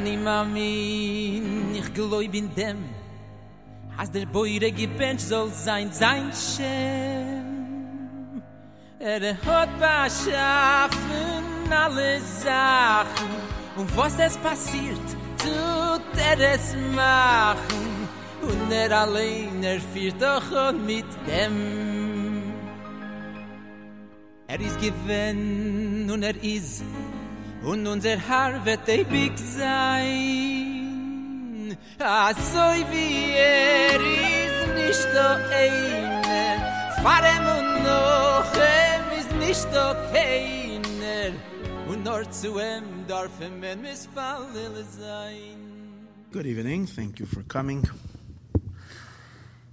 Ani mamin, ich glaub in dem, as der boire gebench soll sein, sein Shem. Er hat beschaffen alle Sachen, und was es passiert, tut er es machen, und er allein, er führt doch mit dem. Er ist gewinn, und er ist und unser Haar wird ewig sein. Ah, so wie er ist nicht so einer, fahrem und noch ist nicht keiner, und nur zu ihm darf sein. Good evening. Thank you for coming.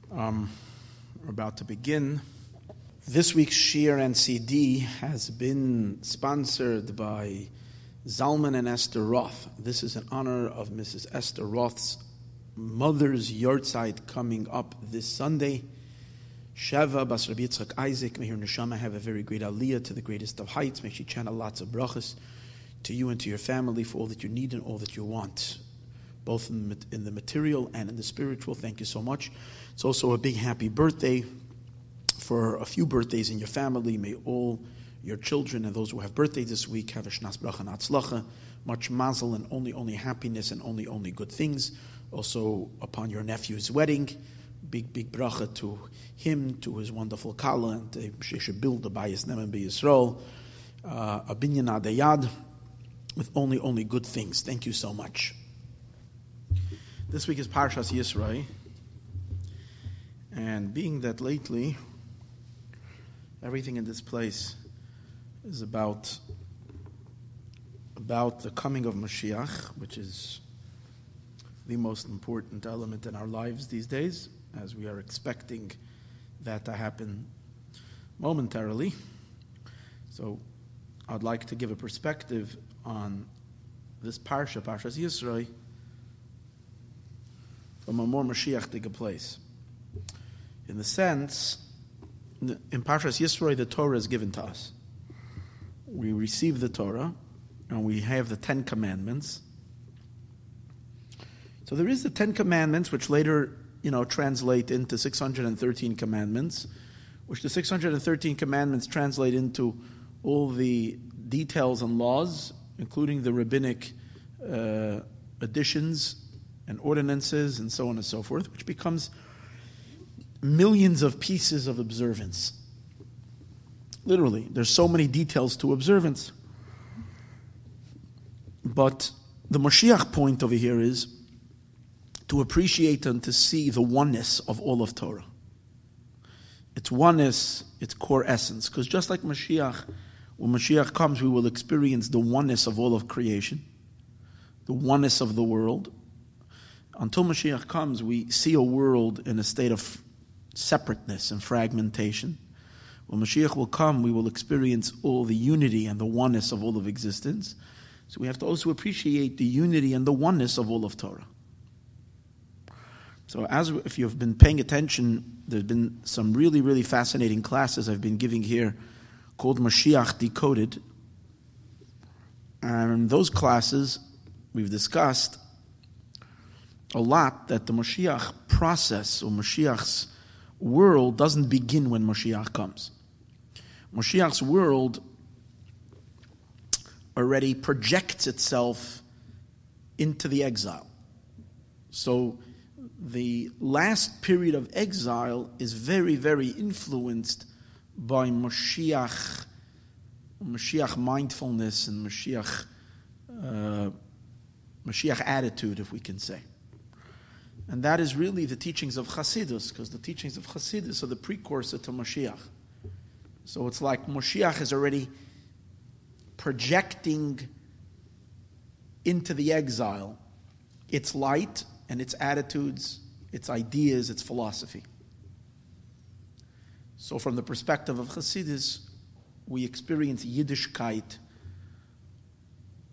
Um, we're about to begin. This week's Shiur and CD has been sponsored by Zalman and Esther Roth. This is in honor of Mrs. Esther Roth's mother's yahrzeit coming up this Sunday. Sheva Bas Rabbi Yitzchak Isaac, may her neshama have a very great aliyah to the greatest of heights. May she channel lots of brachas to you and to your family for all that you need and all that you want, both in the, in the material and in the spiritual. Thank you so much. It's also a big happy birthday for a few birthdays in your family. May all your children and those who have birthdays this week have a shnas bracha and atzlacha, much mazel and only only happiness and only only good things. Also upon your nephew's wedding, big big bracha to him, to his wonderful kala, and she should build the bayis nemen be uh, a binyan adayad, with only only good things. Thank you so much. This week is Parshas Yisro, and being that lately everything in this place is about about the coming of Mashiach, which is the most important element in our lives these days, as we are expecting that to happen momentarily. So, I'd like to give a perspective on this parsha, Parshas Yisroi, from a more Mashiach place. In the sense, in Parshas Yisroi, the Torah is given to us we receive the Torah and we have the Ten Commandments. So there is the Ten Commandments, which later, you know, translate into 613 commandments, which the 613 commandments translate into all the details and laws, including the rabbinic uh, additions and ordinances and so on and so forth, which becomes millions of pieces of observance. Literally, there's so many details to observance. But the Mashiach point over here is to appreciate and to see the oneness of all of Torah. Its oneness, its core essence. Because just like Mashiach, when Mashiach comes, we will experience the oneness of all of creation, the oneness of the world. Until Mashiach comes, we see a world in a state of separateness and fragmentation. When Mashiach will come, we will experience all the unity and the oneness of all of existence. So we have to also appreciate the unity and the oneness of all of Torah. So, as if you've been paying attention, there's been some really, really fascinating classes I've been giving here called Mashiach Decoded. And those classes, we've discussed a lot that the Mashiach process or Mashiach's world doesn't begin when Mashiach comes. Moshiach's world already projects itself into the exile. So the last period of exile is very, very influenced by Moshiach, Moshiach mindfulness and Moshiach, uh, Moshiach attitude, if we can say. And that is really the teachings of Chassidus, because the teachings of Chassidus are the precursor to Moshiach. So it's like Moshiach is already projecting into the exile its light and its attitudes, its ideas, its philosophy. So, from the perspective of Hasidus, we experience Yiddishkeit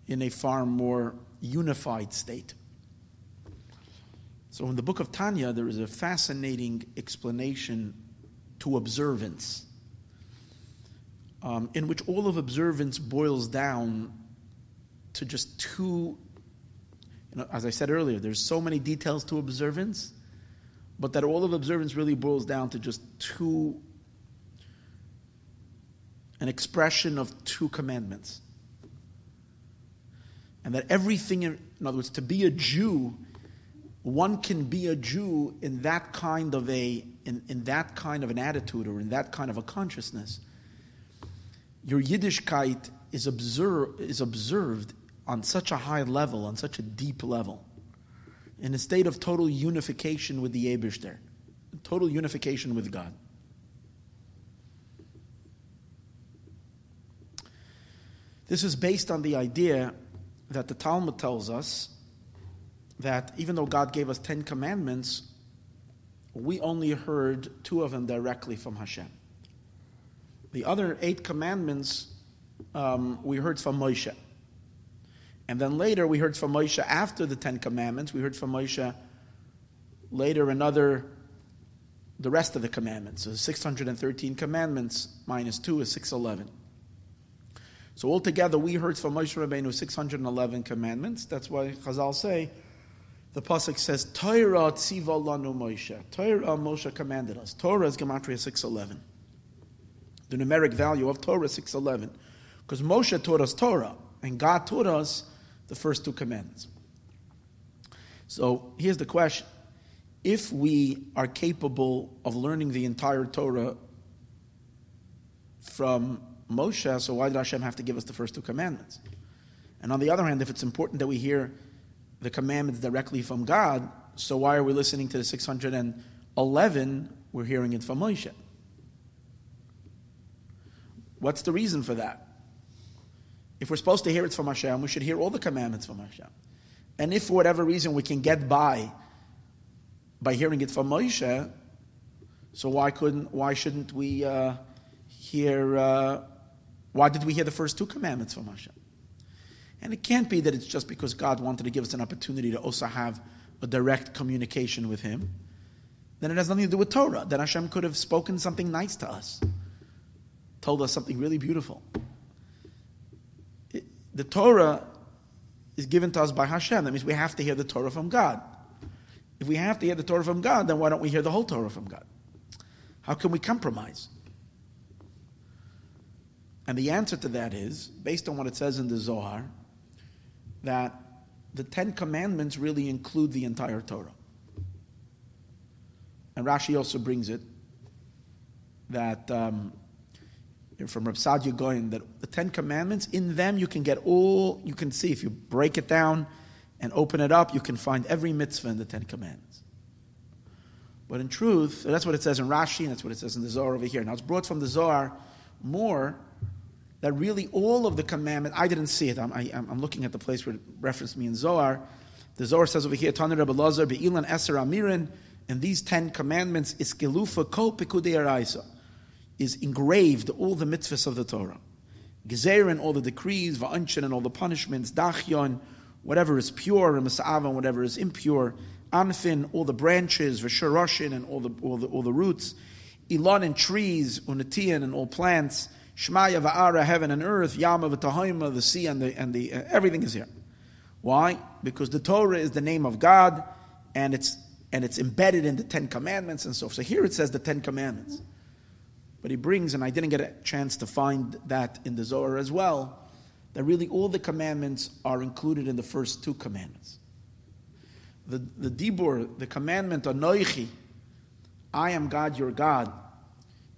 in a far more unified state. So, in the book of Tanya, there is a fascinating explanation to observance um, in which all of observance boils down to just two, you know, as I said earlier, there's so many details to observance, but that all of observance really boils down to just two, an expression of two commandments. And that everything, in other words, to be a Jew, one can be a Jew in that kind of a in, in that kind of an attitude or in that kind of a consciousness. Your Yiddishkeit is, observe, is observed on such a high level, on such a deep level, in a state of total unification with the Abishter, total unification with God. This is based on the idea that the Talmud tells us that even though God gave us Ten Commandments, we only heard two of them directly from Hashem. The other eight commandments um, we heard from Moshe. And then later we heard from Moshe after the Ten Commandments. We heard from Moshe later another, the rest of the commandments. So 613 commandments minus 2 is 611. So altogether, we heard from Moshe Rabbeinu 611 commandments. That's why Chazal say, the pasuk says, "Torah tziva lanu Moshe." Torah Moshe commanded us. Torah is gematria 611. The numeric value of Torah 611, because Moshe taught us Torah, and God taught us the first two commandments. So here's the question: If we are capable of learning the entire Torah from Moshe, so why did Hashem have to give us the first two commandments? And on the other hand, if it's important that we hear the commandments directly from God, so why are we listening to the 611? We're hearing it from Moshe. What's the reason for that? If we're supposed to hear it from Hashem, we should hear all the commandments from Hashem. And if for whatever reason we can get by by hearing it from Moshe, so why couldn't, why shouldn't we uh, hear? Uh, why did we hear the first two commandments from Hashem? And it can't be that it's just because God wanted to give us an opportunity to also have a direct communication with Him. Then it has nothing to do with Torah. Then Hashem could have spoken something nice to us, told us something really beautiful. It, the Torah is given to us by Hashem. That means we have to hear the Torah from God. If we have to hear the Torah from God, then why don't we hear the whole Torah from God? How can we compromise? And the answer to that is, based on what it says in the Zohar, that the Ten Commandments really include the entire Torah. And Rashi also brings it that um, from Rav Saadia Gaon that the Ten Commandments, in them you can get all, you can see, if you break it down and open it up, you can find every mitzvah in the Ten Commandments. But in truth, that's what it says in Rashi, and that's what it says in the Zohar over here. Now it's brought from the Zohar more that really all of the commandments, I didn't see it. I'm, I, am looking at the place where it referenced me in Zohar. The Zohar says over here, Tanir Rebbe Lazar, Be'ilan Eser Amirin, and these Ten Commandments, is Gelufa Kol Pekudei is engraved all the mitzvahs of the Torah. Gezerin, all the decrees, Va'anchin, and all the punishments, Dachyon, whatever is pure, and Masa'ava, whatever is impure, Anfin, all the branches, V'sharoshin, and all the, all the, all the roots, Ilan and trees, Unatian, and all plants, Shmaya va'ara, heaven and earth, Yama v'tahoima, the sea and the, and the uh, everything is here. Why? Because the Torah is the name of God, and it's and it's embedded in the Ten Commandments and so forth. So here it says the Ten Commandments. But he brings, and I didn't get a chance to find that in the Zohar as well, that really all the commandments are included in the first two commandments. The, the Dibur, the commandment, Anoichi, I am God, your God,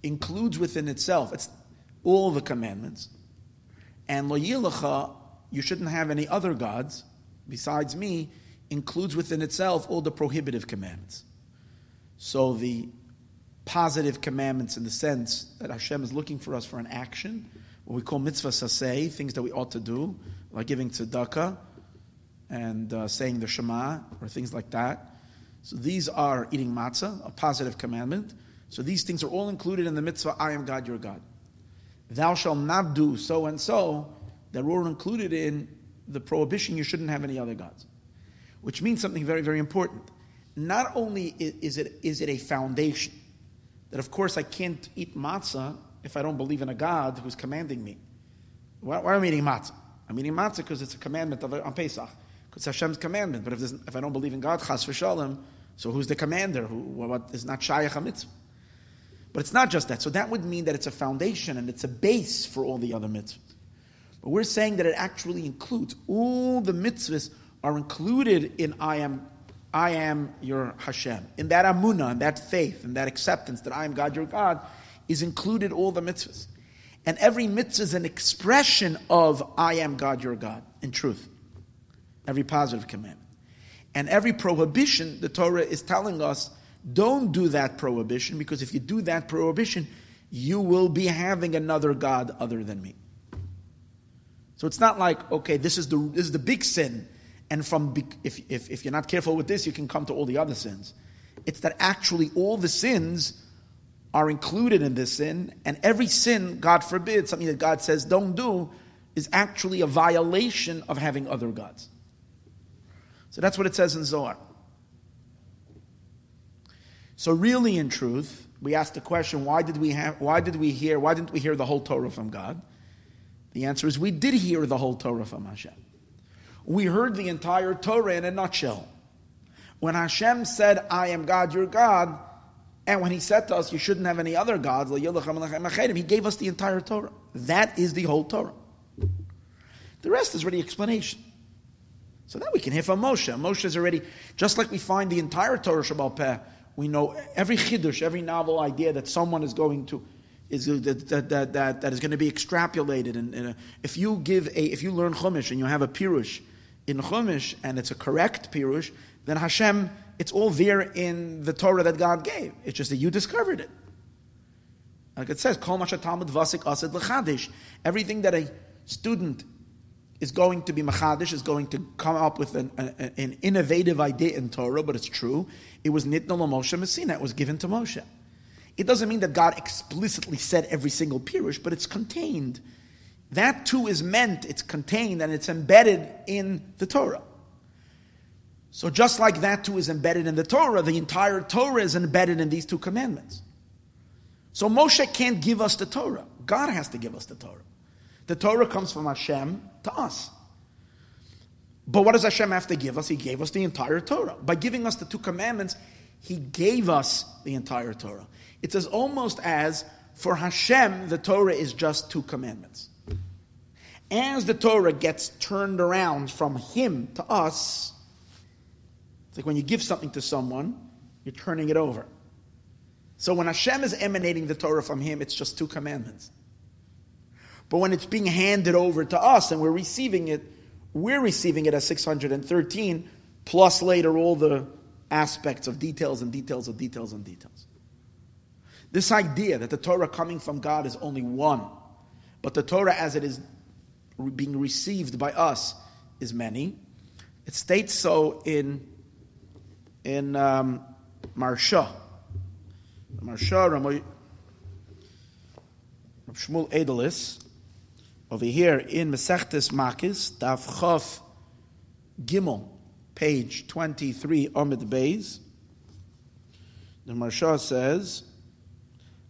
includes within itself, it's all the commandments. And lo yilacha, you shouldn't have any other gods besides me, includes within itself all the prohibitive commandments. So the positive commandments in the sense that Hashem is looking for us for an action, what we call mitzvas aseh, things that we ought to do, like giving tzedakah and uh, saying the Shema or things like that. So these are eating matzah, a positive commandment. So these things are all included in the mitzvah, I am God, your God thou shalt not do so and so, that were included in the prohibition you shouldn't have any other gods. Which means something very, very important. Not only is it, is it a foundation, that of course I can't eat matzah if I don't believe in a God who's commanding me. Why, why am I eating matzah? I'm eating matzah because it's a commandment of, on Pesach. It's Hashem's commandment. But if, if I don't believe in God, chas v'shalom, so who's the commander? Who, what is not shayach mitzvah? But it's not just that. So that would mean that it's a foundation and it's a base for all the other mitzvahs. But we're saying that it actually includes all the mitzvahs are included in I am, I am your Hashem. In that amunah, in that faith, in that acceptance that I am God, your God, is included all the mitzvahs. And every mitzvah is an expression of I am God, your God, in truth. Every positive commandment. And every prohibition, the Torah is telling us don't do that prohibition because if you do that prohibition, you will be having another God other than me. So it's not like, okay, this is the, this is the big sin, and from if, if, if you're not careful with this, you can come to all the other sins. It's that actually all the sins are included in this sin, and every sin, God forbid, something that God says don't do, is actually a violation of having other gods. So that's what it says in Zohar. So really, in truth, we ask the question: Why did we have? Why did we hear? Why didn't we hear the whole Torah from God? The answer is we did hear the whole Torah from Hashem. We heard the entire Torah in a nutshell. When Hashem said, "I am God, your God," and when He said to us, "You shouldn't have any other gods," He gave us the entire Torah. That is the whole Torah. The rest is really explanation. So that we can hear from Moshe. Moshe is already, just like we find the entire Torah Shebaal Peh, we know every chidush, every novel idea that someone is going to is that, that, that, that is going to be extrapolated. And, and if you give a, if you learn Chumash and you have a pirush in Chumash and it's a correct pirush, then Hashem, it's all there in the Torah that God gave. It's just that you discovered it. Like it says, Kol Talmud Vasik Asad L'Chadish. Everything that a student is going to be machadish, is going to come up with an, an, innovative idea in Torah, but it's true. It was nitna Moshe Messina. It was given to Moshe. It doesn't mean that God explicitly said every single pirush, but it's contained. That too is meant, it's contained, and it's embedded in the Torah. So just like that too is embedded in the Torah, the entire Torah is embedded in these two commandments. So Moshe can't give us the Torah. God has to give us the Torah. The Torah comes from Hashem to us. But what does Hashem have to give us? He gave us the entire Torah. By giving us the two commandments, He gave us the entire Torah. It's as almost as for Hashem, the Torah is just two commandments. As the Torah gets turned around from Him to us, it's like when you give something to someone, you're turning it over. So when Hashem is emanating the Torah from Him, it's just two commandments. But when it's being handed over to us and we're receiving it, we're receiving it as 613, plus later all the aspects of details and details of details and details. This idea that the Torah coming from God is only one, but the Torah as it is being received by us is many. It states so in in um, Maharsha. Maharsha Shmuel Eidels, over here in Mesechtes Makos, Daf Chof Gimel, page 23, Omid Beis, the Maharsha says,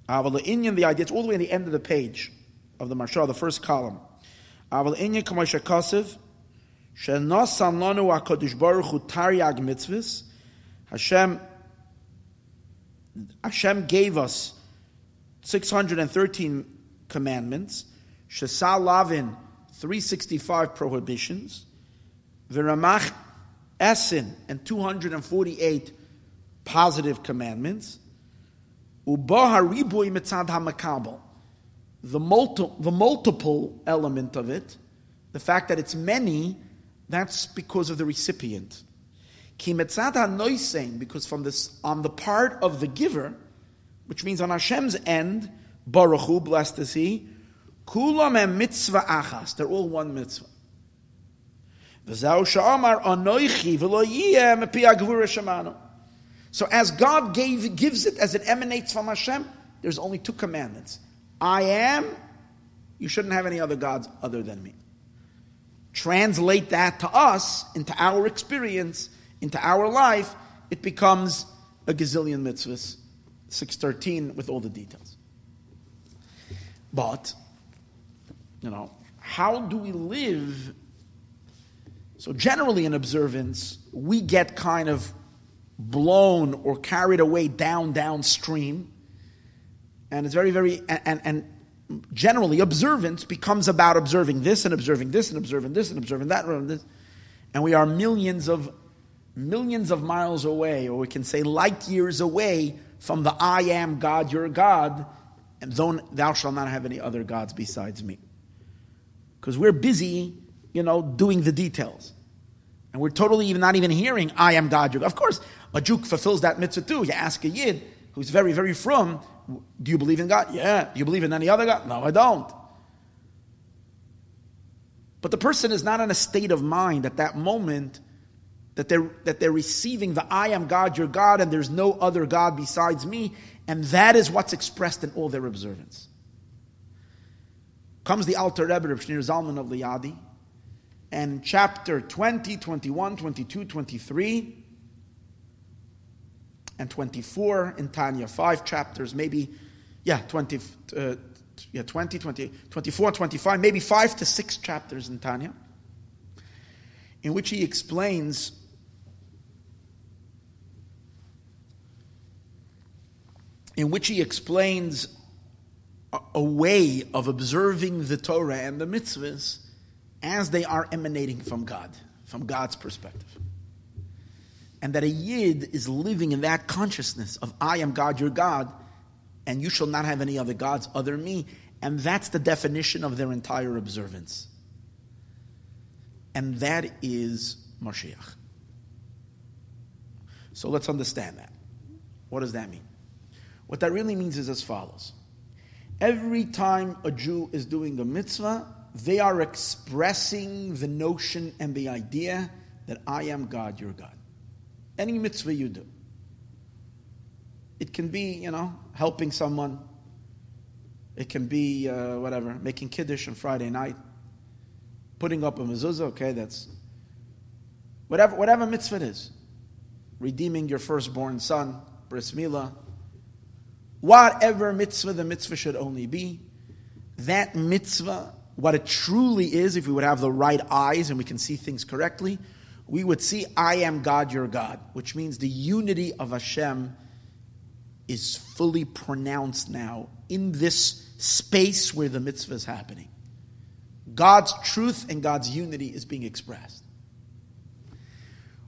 Aval Inyan, the idea, it's all the way in the end of the page of the Maharsha, the first column. Aval Inyan Kamosha Kosiv, Shenosam Lanu HaKadosh Baruch Hu Taryag Mitzvahs, Hashem, Hashem gave us 613 commandments, Shesal Lavin, 365 prohibitions, Viramach Esin, and 248 positive commandments, Ubaha Riboy Mitzad HaMakabel, the, multi, the multiple element of it, the fact that it's many, that's because of the recipient. Because from this, on the part of the giver, which means on Hashem's end, Baruch Hu, blessed is He, Kulam mitzvah achas. They're all one mitzvah. So as God gave, gives it, as it emanates from Hashem, there's only two commandments. I am, you shouldn't have any other gods other than me. Translate that to us, into our experience, into our life, it becomes a gazillion mitzvahs, 613 with all the details. But you know, how do we live So, generally, in observance, we get kind of blown or carried away down downstream. And it's very, very, and, and, generally, observance becomes about observing this and observing this and observing this and observing that and this. And we are millions of millions of miles away, or we can say light years away from the I am God, your God, and thou shalt not have any other gods besides me. Because we're busy, you know, doing the details. And we're totally even not even hearing, I am God. Of course, a Jew fulfills that mitzvah too. You ask a Yid who's very, very from, do you believe in God? Yeah. Do you believe in any other God? No, I don't. But the person is not in a state of mind at that moment that they're, that they're receiving the I am God, your God, and there's no other God besides me. And that is what's expressed in all their observance. Comes the Alter Rebbe, Reb Shneur Zalman of Liadi, and chapter 20, 21, 22, 23, and 24 in Tanya, five chapters, maybe, yeah, 20, uh, yeah, 20, 20, 24, 25, maybe five to six chapters in Tanya, in which he explains in which he explains a, a way of observing the Torah and the mitzvahs as they are emanating from God, from God's perspective. And that a yid is living in that consciousness of I am God, your God, and you shall not have any other gods other than me. And that's the definition of their entire observance. And that is Mashiach. So let's understand that. What does that mean? What that really means is as follows. Every time a Jew is doing a mitzvah, they are expressing the notion and the idea that I am God, your God. Any mitzvah you do. It can be, you know, helping someone. It can be, uh, whatever, making kiddush on Friday night. Putting up a mezuzah, okay, that's whatever, whatever mitzvah it is. Redeeming your firstborn son, bris milah, Whatever mitzvah the mitzvah should only be, that mitzvah, what it truly is, if we would have the right eyes and we can see things correctly, we would see, I am God, your God, which means the unity of Hashem is fully pronounced now in this space where the mitzvah is happening. God's truth and God's unity is being expressed.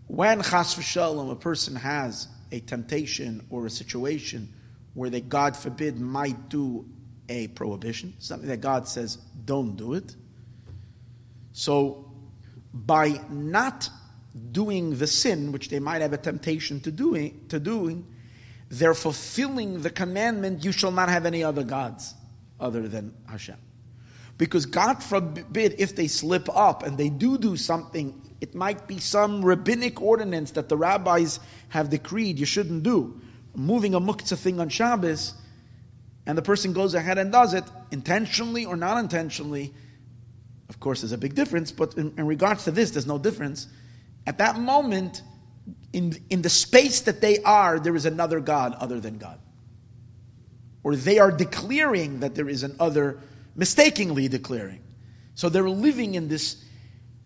When chas v'shalom, a person has a temptation or a situation where they, God forbid, might do a prohibition, something that God says, don't do it. So, by not doing the sin, which they might have a temptation to doing, to doing, they're fulfilling the commandment, you shall not have any other gods other than Hashem. Because God forbid if they slip up and they do do something, it might be some rabbinic ordinance that the rabbis have decreed you shouldn't do moving a muktzah thing on Shabbos, and the person goes ahead and does it, intentionally or not intentionally, of course, there's a big difference, but in, in regards to this, there's no difference. At that moment, in, in the space that they are, there is another God other than God. Or they are declaring that there is an other, mistakenly declaring. So they're living in this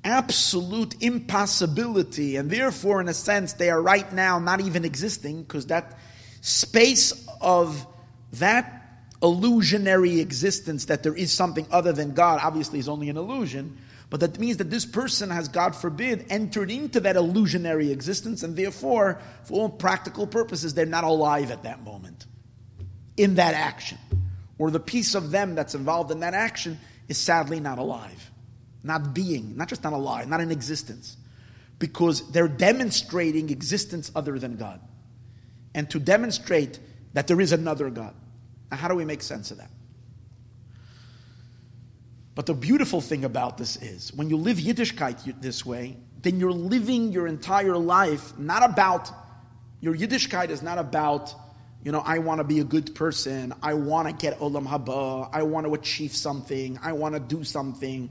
absolute impossibility, and therefore, in a sense, they are right now not even existing, because that space of that illusionary existence that there is something other than God obviously is only an illusion, but that means that this person has, God forbid, entered into that illusionary existence, and therefore, for all practical purposes, they're not alive at that moment in that action. Or the piece of them that's involved in that action is sadly not alive, not being, not just not alive, not in existence, because they're demonstrating existence other than God and to demonstrate that there is another God. Now, how do we make sense of that? But the beautiful thing about this is when you live Yiddishkeit this way, then you're living your entire life not about, your Yiddishkeit is not about, you know, I want to be a good person, I want to get Olam Haba, I want to achieve something, I want to do something.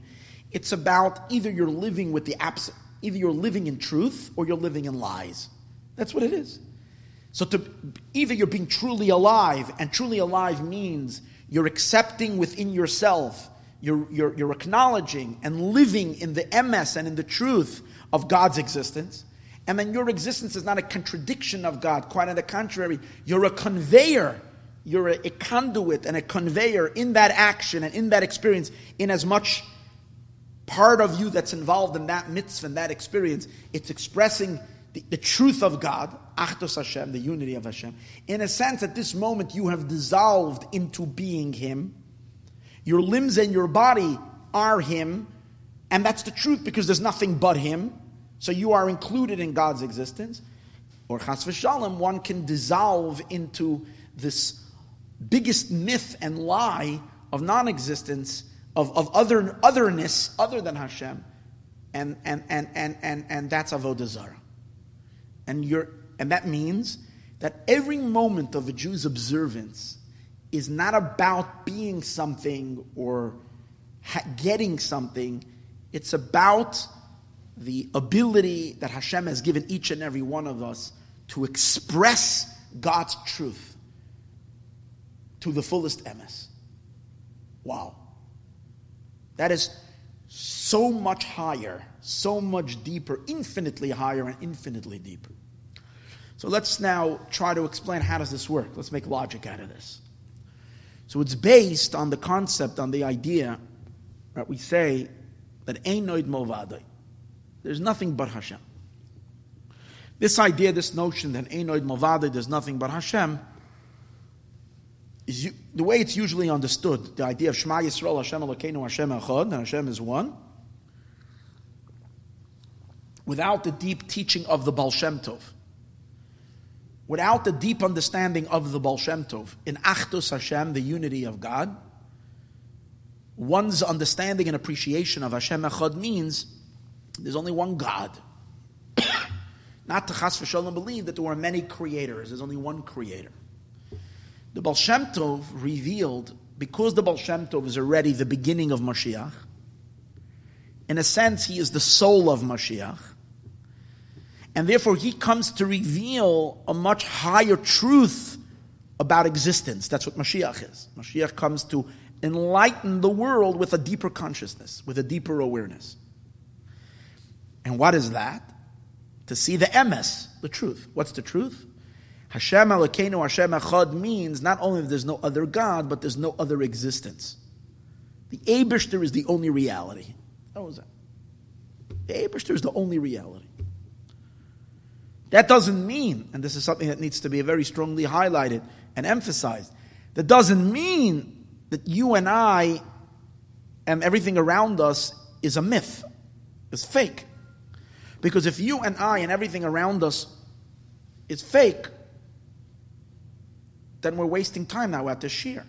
It's about either you're living with the abs- either you're living in truth or you're living in lies. That's what it is. So to either you're being truly alive, and truly alive means you're accepting within yourself, you're, you're, you're acknowledging and living in the emes and in the truth of God's existence. And then your existence is not a contradiction of God. Quite on the contrary, you're a conveyor. You're a, a conduit and a conveyor in that action and in that experience, in as much part of you that's involved in that mitzvah and that experience. It's expressing the, the truth of God, Achdus Hashem, the unity of Hashem. In a sense, at this moment, you have dissolved into being Him. Your limbs and your body are Him, and that's the truth because there's nothing but Him. So you are included in God's existence. Or Chas v'shalom, one can dissolve into this biggest myth and lie of non-existence, of, of other, otherness other than Hashem, and, and, and, and, and, and that's Avodah Zarah. And, you're, and that means that every moment of a Jew's observance is not about being something or ha- getting something. It's about the ability that Hashem has given each and every one of us to express God's truth to the fullest emes. Wow. That is so much higher, so much deeper, infinitely higher and infinitely deeper. So let's now try to explain how does this work. Let's make logic out of this. So it's based on the concept, on the idea that we say that Einoid Movadai. There's nothing but Hashem. This idea, this notion that Einoid Movadai, there's nothing but Hashem, is you, the way it's usually understood. The idea of Shema Yisrael, Hashem Elokeinu, Hashem Echad, and Hashem is one. Without the deep teaching of the Baal Shem Tov without the deep understanding of the Baal Shem Tov, in Achdus Hashem, the unity of God, one's understanding and appreciation of Hashem Echad means there's only one God. Not to chas v'shalom believe that there were many creators. There's only one creator. The Baal Shem Tov revealed, because the Baal Shem Tov is already the beginning of Mashiach, in a sense, he is the soul of Mashiach. And therefore, he comes to reveal a much higher truth about existence. That's what Mashiach is. Mashiach comes to enlighten the world with a deeper consciousness, with a deeper awareness. And what is that? To see the emes, the truth. What's the truth? Hashem Elokeinu Hashem Echad means not only there's no other God, but there's no other existence. The Abishter is the only reality. How is that? The Abishter is the only reality. That doesn't mean, and this is something that needs to be very strongly highlighted and emphasized, that doesn't mean that you and I and everything around us is a myth, is fake. Because if you and I and everything around us is fake, then we're wasting time now at this shiur.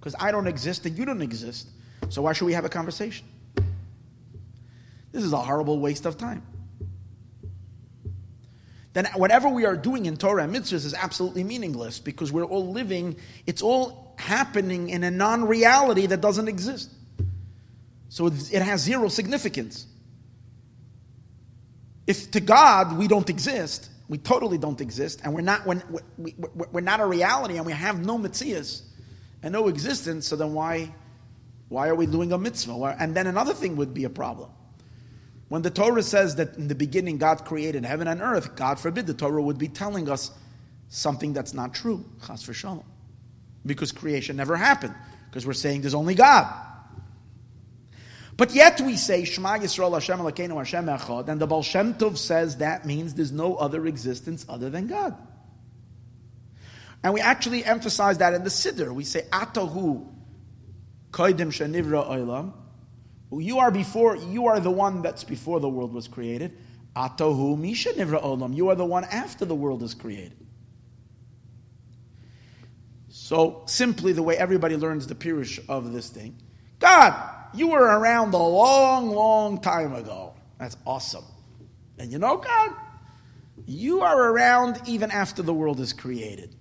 Because I don't exist and you don't exist. So why should we have a conversation? This is a horrible waste of time then whatever we are doing in Torah and mitzvahs is absolutely meaningless because we're all living, it's all happening in a non reality that doesn't exist. So it has zero significance. If to God we don't exist, we totally don't exist, and we're not, when, we, we're not a reality and we have no mitzvahs and no existence, so then why, why are we doing a mitzvah? And then another thing would be a problem. When the Torah says that in the beginning God created heaven and earth, God forbid the Torah would be telling us something that's not true. Chas v'shalom. Because creation never happened. Because we're saying there's only God. But yet we say Shema Yisrael Hashem Elokeinu Hashem Echad, and the Baal Shem Tov says that means there's no other existence other than God. And we actually emphasize that in the Siddur. We say Atahu Koidim Shenivra Olam you are before, you are the one that's before the world was created. Atohu Misha Nivra Olam. You are the one after the world is created. So simply the way everybody learns the pirush of this thing. God, you were around a long, long time ago. That's awesome. And you know, God, you are around even after the world is created.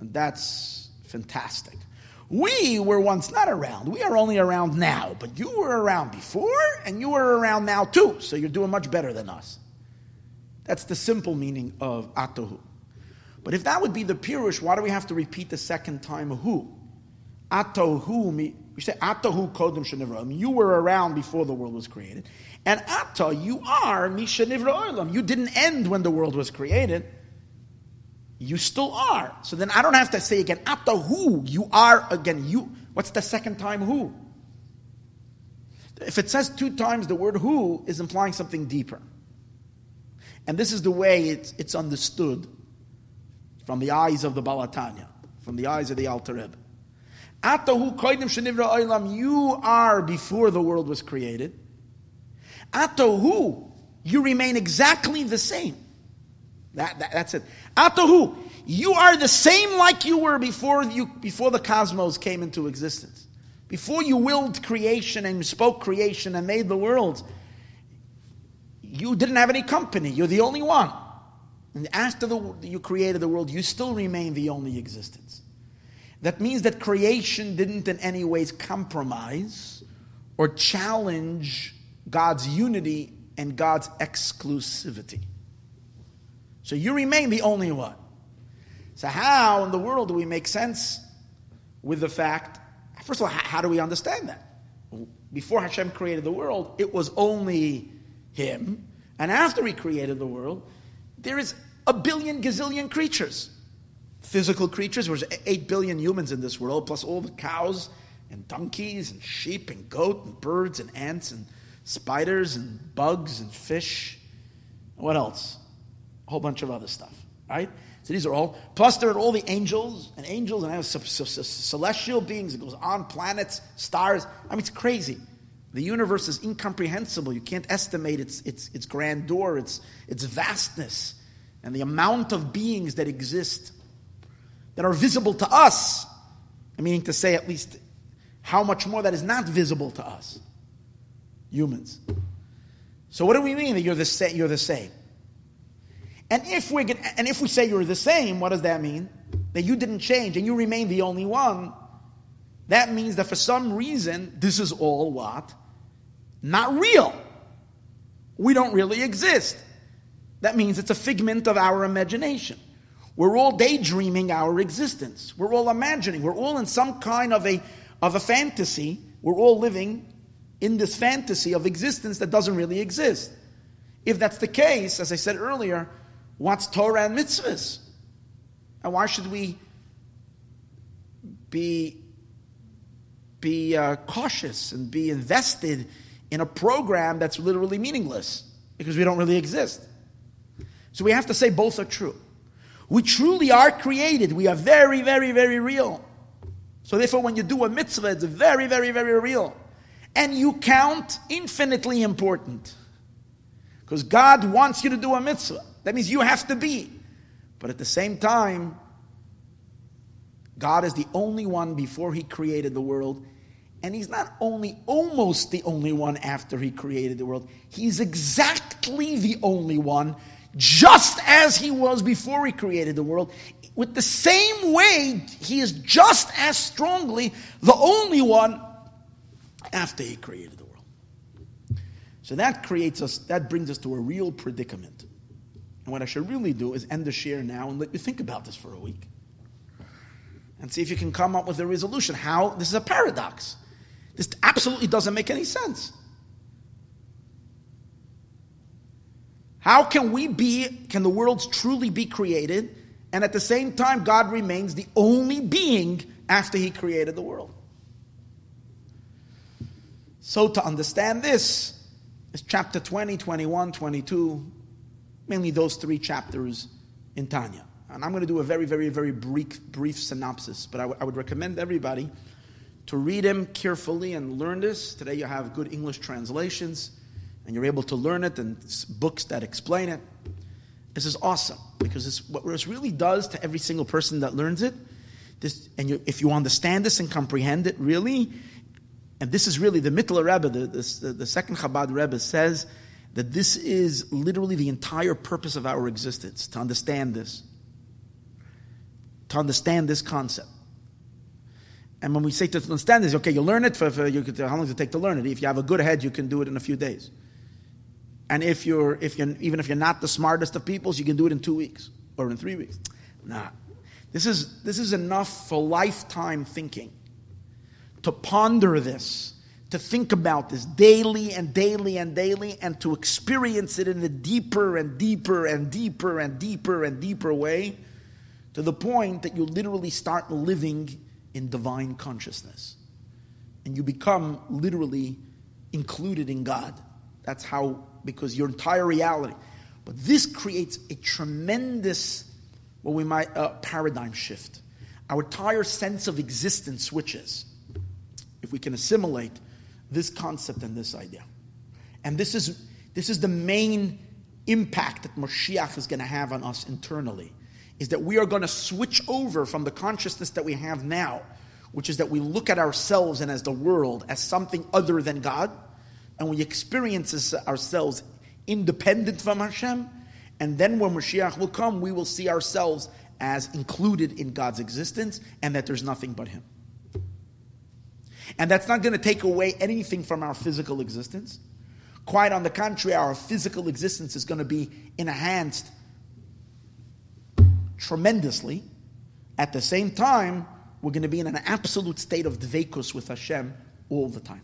And that's fantastic. We were once not around. We are only around now. But you were around before, and you were around now too. So you're doing much better than us. That's the simple meaning of Atohu. But if that would be the Pirush, why do we have to repeat the second time who? Atohu, we say Atohu Kodim Shenivra. You were around before the world was created. And Ata, you are Mishanivra Olam. You didn't end when the world was created. You still are. So then I don't have to say again, Atohu, you are again. You. What's the second time who? If it says two times the word who is implying something deeper. And this is the way it's, it's understood from the eyes of the Baal HaTanya, from the eyes of the Alter Rebbe. Atahu koidim shenivra oilam, you are before the world was created. Atahu, you remain exactly the same. That, that, that's it. Atahu, you are the same like you were before you before the cosmos came into existence. Before you willed creation and spoke creation and made the world, you didn't have any company. You're the only one. And after the, you created the world, you still remain the only existence. That means that creation didn't in any ways compromise or challenge God's unity and God's exclusivity. So you remain the only one. So, how in the world do we make sense with the fact? First of all, how do we understand that? Before Hashem created the world, it was only Him. And after He created the world, there is a billion gazillion creatures. Physical creatures, there's 8 billion humans in this world, plus all the cows and donkeys and sheep and goat and birds and ants and spiders and bugs and fish. What else? A whole bunch of other stuff, right? So these are all. Plus, there are all the angels and angels and celestial beings. It goes on, planets, stars. I mean, it's crazy. The universe is incomprehensible. You can't estimate its, its, its grandeur, its, its vastness, and the amount of beings that exist that are visible to us. I meaning to say, at least, how much more that is not visible to us humans. So what do we mean that you're the, sa- you're the same? And if, we get, and if we say you're the same, what does that mean? That you didn't change and you remain the only one. That means that for some reason, this is all what? Not real. We don't really exist. That means it's a figment of our imagination. We're all daydreaming our existence. We're all imagining. We're all in some kind of a, of a fantasy. We're all living in this fantasy of existence that doesn't really exist. If that's the case, as I said earlier, what's Torah and mitzvahs? And why should we be, be uh, cautious and be invested in a program that's literally meaningless because we don't really exist? So we have to say both are true. We truly are created. We are very, very, very real. So therefore, when you do a mitzvah, it's very, very, very real and you count infinitely important. Because God wants you to do a mitzvah. That means you have to be. But at the same time, God is the only one before He created the world. And He's not only almost the only one after He created the world, He's exactly the only one, just as He was before He created the world. With the same way, He is just as strongly the only one after he created the world. So that creates us, that brings us to a real predicament. And what I should really do is end the share now and let you think about this for a week. And see if you can come up with a resolution. How this is a paradox. This absolutely doesn't make any sense. How can we be, can the worlds truly be created, and at the same time, God remains the only being after He created the world? So, to understand this, is chapter 20, 21, 22, mainly those three chapters in Tanya. And I'm going to do a very, very, very brief, brief synopsis, but I, w- I would recommend everybody to read them carefully and learn this. Today you have good English translations, and you're able to learn it, and books that explain it. This is awesome because it's what this really does to every single person that learns it. This, and you, if you understand this and comprehend it, really, and this is really the Mittler Rebbe, the, the, the second Chabad Rebbe says that this is literally the entire purpose of our existence, to understand this. To understand this concept. And when we say to understand this, okay, you learn it for, for you could, how long does it take to learn it? If you have a good head, you can do it in a few days. And if you're, if you're, even if you're not the smartest of peoples, you can do it in two weeks or in three weeks. Nah. This is, this is enough for lifetime thinking. to ponder this, to think about this daily and daily and daily, and to experience it in a deeper and deeper and deeper and deeper and deeper way, to the point that you literally start living in divine consciousness. And you become literally included in God. That's how, because your entire reality. But this creates a tremendous, what we might, uh, paradigm shift. Our entire sense of existence switches if we can assimilate this concept and this idea. And this is, this is the main impact that Moshiach is going to have on us internally, is that we are going to switch over from the consciousness that we have now, which is that we look at ourselves and as the world as something other than God, and we experience ourselves independent from Hashem, and then when Mashiach will come, we will see ourselves as included in God's existence and that there's nothing but Him. And that's not going to take away anything from our physical existence. Quite on the contrary, our physical existence is going to be enhanced tremendously. At the same time, we're going to be in an absolute state of dveikus with Hashem all the time.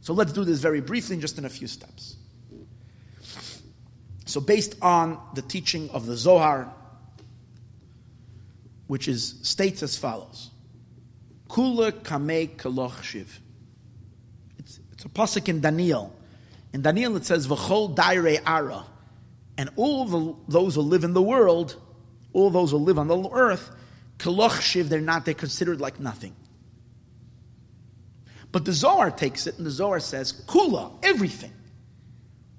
So let's do this very briefly, just in a few steps. So, based on the teaching of the Zohar, which is states as follows: Kula kamei kaloch shiv. It's, it's a pasuk in Daniel. In Daniel it says v'chol daire ara, and all the, those who live in the world, all those who live on the earth, kaloch shiv, they're not. They're considered like nothing. But the Zohar takes it, and the Zohar says kula, everything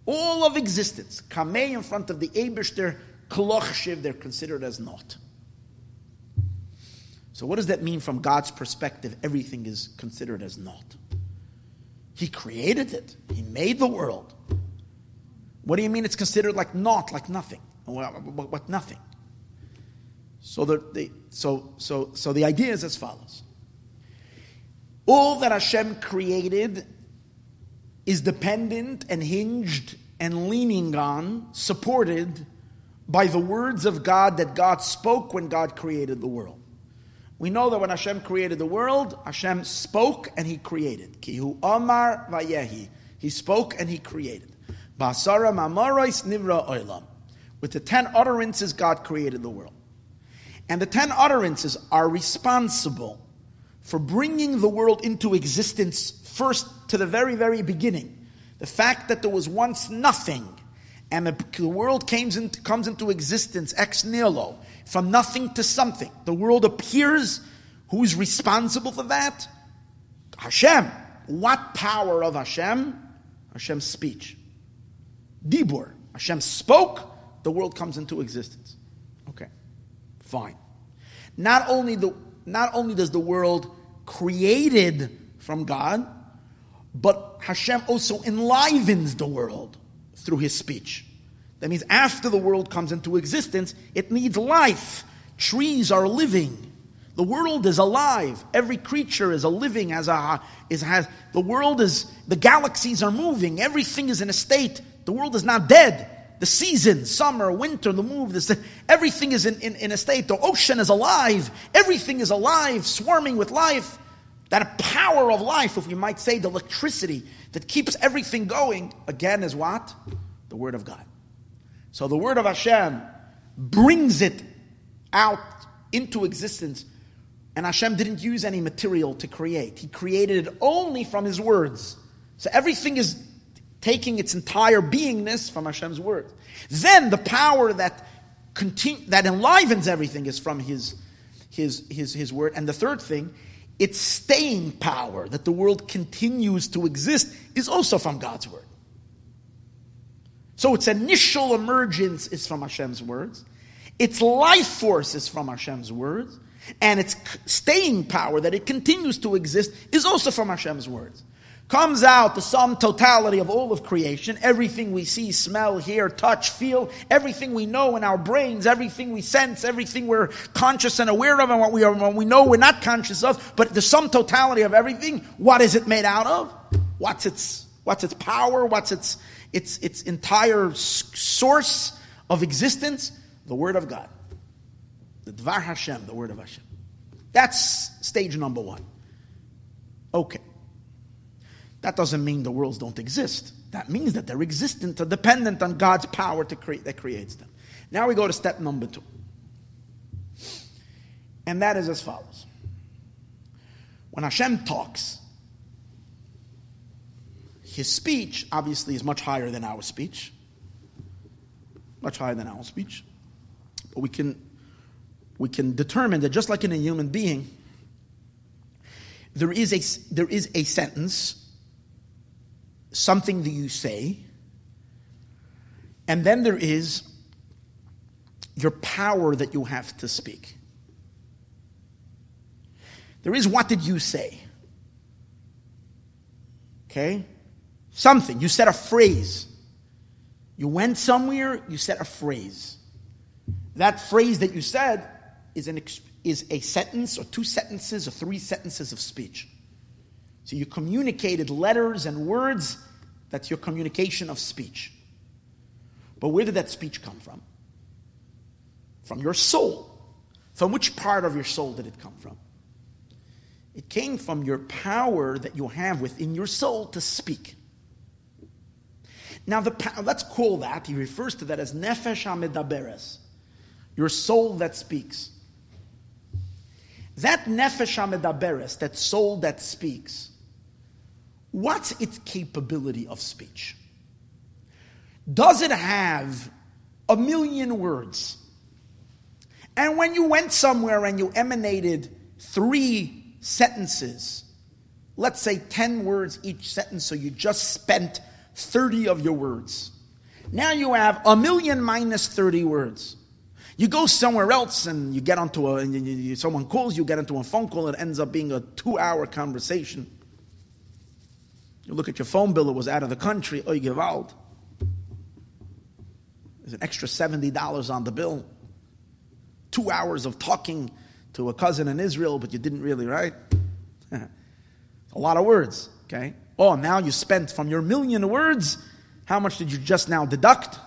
all of existence, kamei in front of the Eberster, koloch shiv, they're considered as naught. So, what does that mean from God's perspective? Everything is considered as naught. He created it, He made the world. What do you mean it's considered like naught, like nothing? What, nothing? So the, the, so, so, so the idea is as follows. All that Hashem created is dependent and hinged and leaning on, supported by the words of God that God spoke when God created the world. We know that when Hashem created the world, Hashem spoke and He created. Kihu Amar Vayehi. He spoke and He created. Basara Mamarais Nivra Oilam. With the ten utterances, God created the world. And the ten utterances are responsible for bringing the world into existence first to the very, very beginning. The fact that there was once nothing and the world into, comes into existence ex nihilo, from nothing to something. The world appears. Who's responsible for that? Hashem. What power of Hashem? Hashem's speech. Dibur. Hashem spoke, the world comes into existence. Okay, fine. Not only, the, not only does the world created from God, but Hashem also enlivens the world through his speech. That means after the world comes into existence, it needs life. Trees are living. The world is alive. Every creature is a living, as a is has the world is the galaxies are moving. Everything is in a state. The world is not dead. The seasons, summer, winter, the move, this, everything is in, in, in a state. The ocean is alive. Everything is alive, swarming with life. That power of life, if we might say, the electricity that keeps everything going, again, is what? The Word of God. So the Word of Hashem brings it out into existence. And Hashem didn't use any material to create, He created it only from His words. So everything is taking its entire beingness from Hashem's word. Then the power that that enlivens everything is from His, his, his, his word. And the third thing its staying power, that the world continues to exist, is also from God's word. So its initial emergence is from Hashem's words, its life force is from Hashem's words, and its staying power, that it continues to exist, is also from Hashem's words. Comes out the sum totality of all of creation, everything we see, smell, hear, touch, feel, everything we know in our brains, everything we sense, everything we're conscious and aware of, and what we are, what we know we're not conscious of, but the sum totality of everything, what is it made out of? What's its, what's its power? What's its, its, its entire source of existence? The Word of God. The Dvar Hashem, the Word of Hashem. That's stage number one. Okay. That doesn't mean the worlds don't exist. That means that they're existent, or dependent on God's power to create that creates them. Now we go to step number two. And that is as follows. When Hashem talks, his speech obviously is much higher than our speech. Much higher than our speech. But we can we can determine that just like in a human being, there is a, there is a sentence, something that you say, and then there is your power that you have to speak. There is what did you say? Okay? Something. You said a phrase. You went somewhere, you said a phrase. That phrase that you said is, an, is a sentence or two sentences or three sentences of speech. So you communicated letters and words, that's your communication of speech. But where did that speech come from? From your soul. From which part of your soul did it come from? It came from your power that you have within your soul to speak. Now, the let's call that, he refers to that as nefesh hamedaberes, your soul that speaks. That nefesh hamedaberes, that soul that speaks, what's its capability of speech? Does it have a million words? And when you went somewhere and you emanated three sentences, let's say 10 words each sentence, so you just spent 30 of your words. Now you have a million minus 30 words. You go somewhere else and you get onto a, and you, you, someone calls you, get into a phone call, it ends up being a two hour conversation. You look at your phone bill, it was out of the country, oh, you give out. There's an extra $70 on the bill. Two hours of talking to a cousin in Israel, but you didn't really, right? a lot of words, okay? Oh, now you spent from your million words, how much did you just now deduct?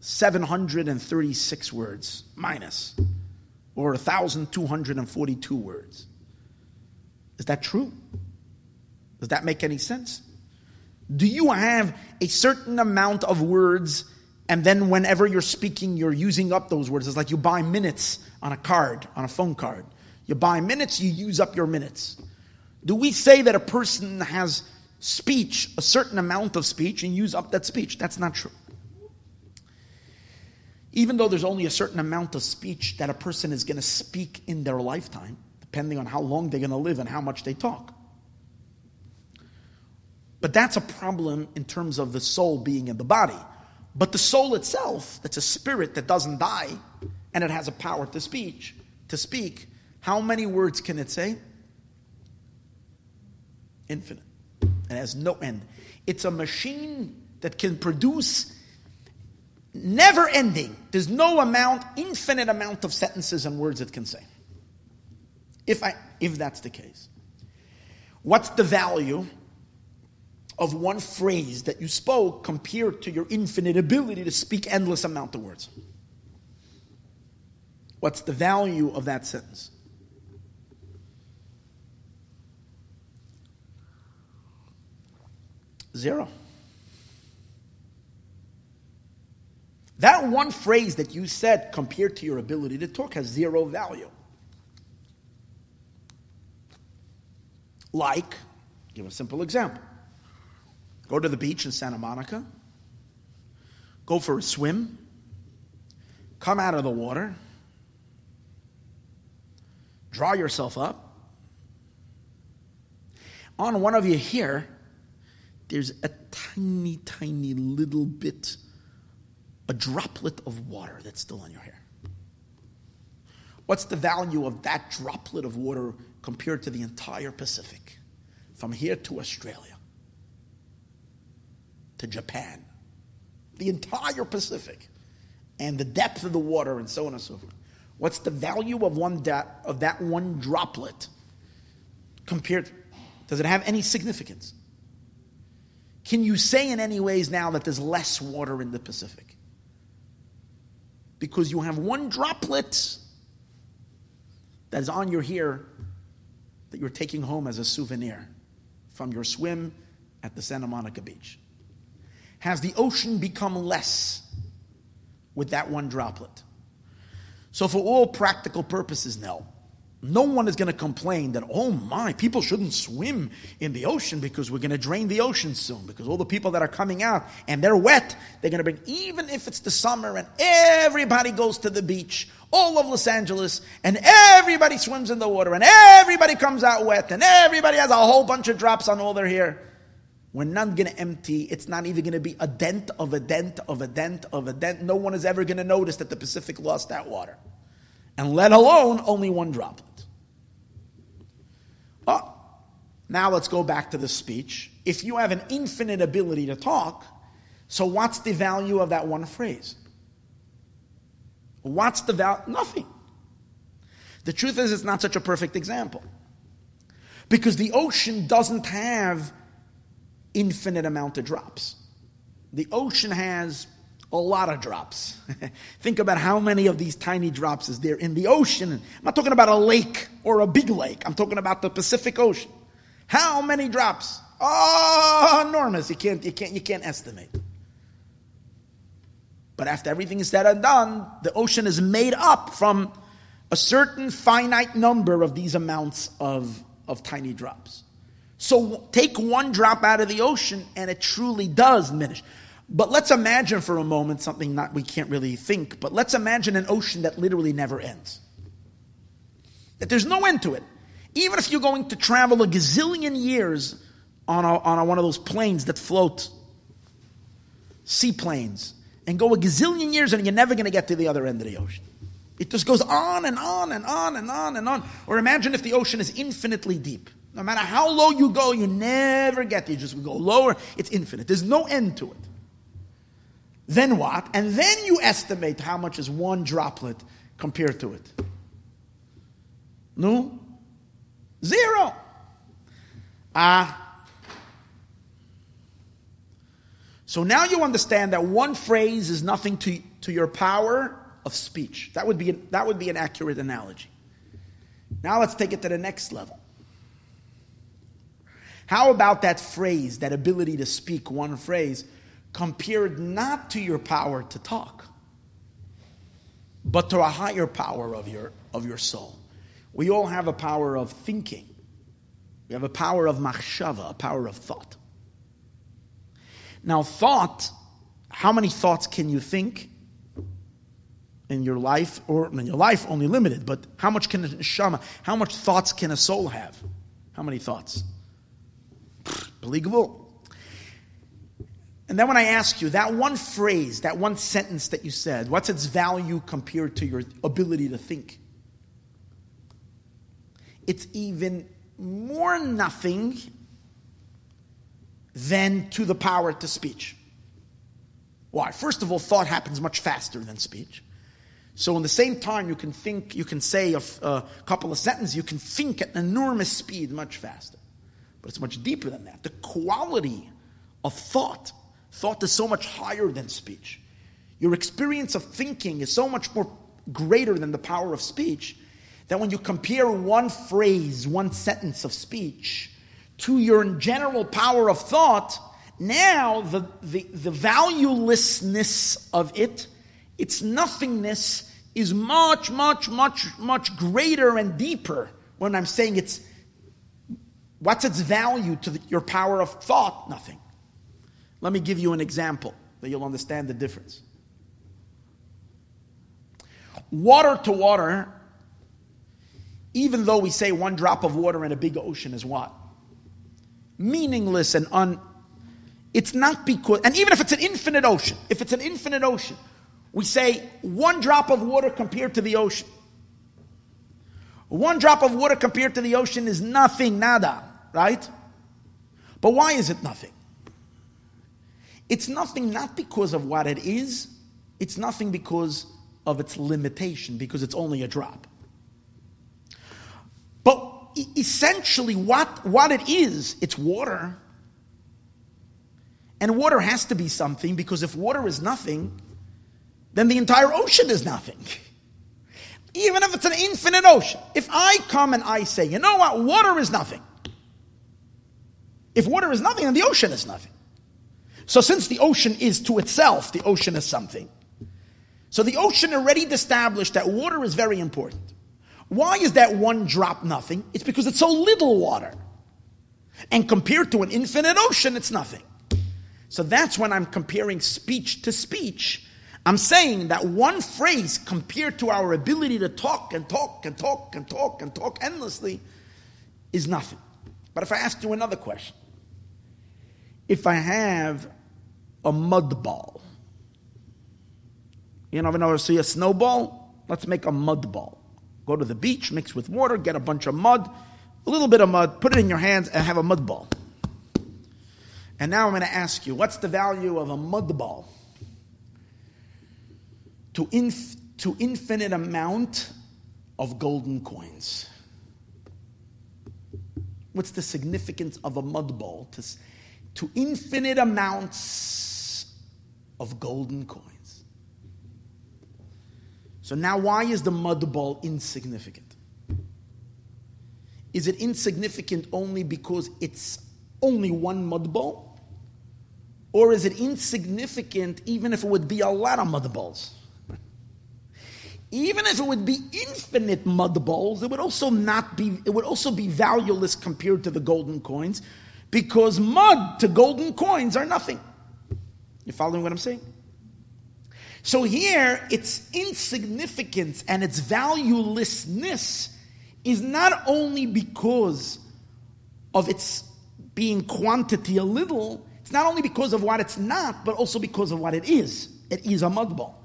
736 words minus, or 1,242 words. Is that true? Does that make any sense? Do you have a certain amount of words, and then whenever you're speaking, you're using up those words? It's like you buy minutes on a card, on a phone card. You buy minutes, you use up your minutes. Do we say that a person has speech, a certain amount of speech, and use up that speech? That's not true. Even though there's only a certain amount of speech that a person is going to speak in their lifetime, depending on how long they're going to live and how much they talk. But that's a problem in terms of the soul being in the body. But the soul itself, that's a spirit that doesn't die, and it has a power to speech, to speak. How many words can it say? Infinite. It has no end. It's a machine that can produce never ending. There's no amount, infinite amount of sentences and words it can say. If, I, if that's the case. What's the value of one phrase that you spoke compared to your infinite ability to speak endless amount of words? What's the value of that sentence? Zero. That one phrase that you said compared to your ability to talk has zero value. Like, give a simple example. Go to the beach in Santa Monica, go for a swim, come out of the water, draw yourself up. On one of you here, there's a tiny, tiny little bit, a droplet of water that's still on your hair. What's the value of that droplet of water compared to the entire Pacific? From here to Australia, to Japan, the entire Pacific, and the depth of the water, and so on and so forth. What's the value of one da- of that one droplet compared? Does it have any significance? Can you say in any ways now that there's less water in the Pacific? Because you have one droplet that is on your hair that you're taking home as a souvenir from your swim at the Santa Monica beach? Has the ocean become less with that one droplet? So, for all practical purposes, no. No one is going to complain that, oh my, people shouldn't swim in the ocean because we're going to drain the ocean soon. Because all the people that are coming out and they're wet, they're going to bring, even if it's the summer and everybody goes to the beach, all of Los Angeles, and everybody swims in the water and everybody comes out wet and everybody has a whole bunch of drops on all their hair. We're not going to empty. It's not even going to be a dent of a dent of a dent of a dent. No one is ever going to notice that the Pacific lost that water. And let alone only one droplet. Now let's go back to the speech. If you have an infinite ability to talk, so what's the value of that one phrase? What's the value? Nothing. The truth is, it's not such a perfect example. Because the ocean doesn't have infinite amount of drops. The ocean has a lot of drops. Think about how many of these tiny drops is there in the ocean. I'm not talking about a lake or a big lake. I'm talking about the Pacific Ocean. How many drops? Oh, enormous. You can't, you can't, you can't estimate. But after everything is said and done, the ocean is made up from a certain finite number of these amounts of, of tiny drops. So take one drop out of the ocean and it truly does diminish. But let's imagine for a moment something that we can't really think, but let's imagine an ocean that literally never ends. That there's no end to it. Even if you're going to travel a gazillion years on, a, on a, one of those planes that float, seaplanes, and go a gazillion years and you're never going to get to the other end of the ocean. It just goes on and on and on and on and on. Or imagine if the ocean is infinitely deep. No matter how low you go, you never get there. You just go lower. It's infinite. There's no end to it. Then what? And then you estimate how much is one droplet compared to it. No? Zero. Ah. So now you understand that one phrase is nothing to, to your power of speech. That would, be an, that would be an accurate analogy. Now let's take it to the next level. How about that phrase, that ability to speak one phrase? Compared not to your power to talk, but to a higher power of your, of your soul. We all have a power of thinking. We have a power of machshava, a power of thought. Now, thought, how many thoughts can you think in your life? Or in your life, only limited, but how much can a neshama, how much thoughts can a soul have? How many thoughts? Believable. And then when I ask you, that one phrase, that one sentence that you said, what's its value compared to your ability to think? It's even more nothing than to the power to speech. Why? First of all, thought happens much faster than speech. So, in the same time, you can think, you can say a, a couple of sentences, you can think at an enormous speed much faster. But it's much deeper than that. The quality of thought Thought is so much higher than speech. Your experience of thinking is so much more greater than the power of speech that when you compare one phrase, one sentence of speech to your general power of thought, now the, the, the valuelessness of it, its nothingness, is much, much, much, much greater and deeper when I'm saying it's what's its value to the, your power of thought? Nothing. Let me give you an example that you'll understand the difference. Water to water, even though we say one drop of water in a big ocean is what? Meaningless and un. It's not because, and even if it's an infinite ocean, if it's an infinite ocean, we say one drop of water compared to the ocean. One drop of water compared to the ocean is nothing, nada, right? But why is it nothing? It's nothing not because of what it is, it's nothing because of its limitation, because it's only a drop. But essentially, what, what it is, it's water. And water has to be something because if water is nothing, then the entire ocean is nothing. Even if it's an infinite ocean. If I come and I say, you know what, water is nothing. If water is nothing, then the ocean is nothing. So since the ocean is to itself, the ocean is something. So the ocean already established that water is very important. Why is that one drop nothing? It's because it's so little water. And compared to an infinite ocean, it's nothing. So that's when I'm comparing speech to speech. I'm saying that one phrase compared to our ability to talk and talk and talk and talk and talk endlessly is nothing. But if I ask you another question, if I have a mud ball, you know, ever see a snowball? Let's make a mud ball. Go to the beach, mix with water, get a bunch of mud, a little bit of mud, put it in your hands, and have a mud ball. And now I'm going to ask you, what's the value of a mud ball? To, inf- to infinite amount of golden coins. What's the significance of a mud ball? To, to infinite amounts of golden coins. So now, why is the mud ball insignificant? Is it insignificant only because it's only one mud ball? Or is it insignificant even if it would be a lot of mud balls? Even if it would be infinite mud balls, it would also not be it would also be valueless compared to the golden coins, because mud to golden coins are nothing. You following what I'm saying? So here its insignificance and its valuelessness is not only because of its being quantity a little, it's not only because of what it's not, but also because of what it is. It is a mud ball.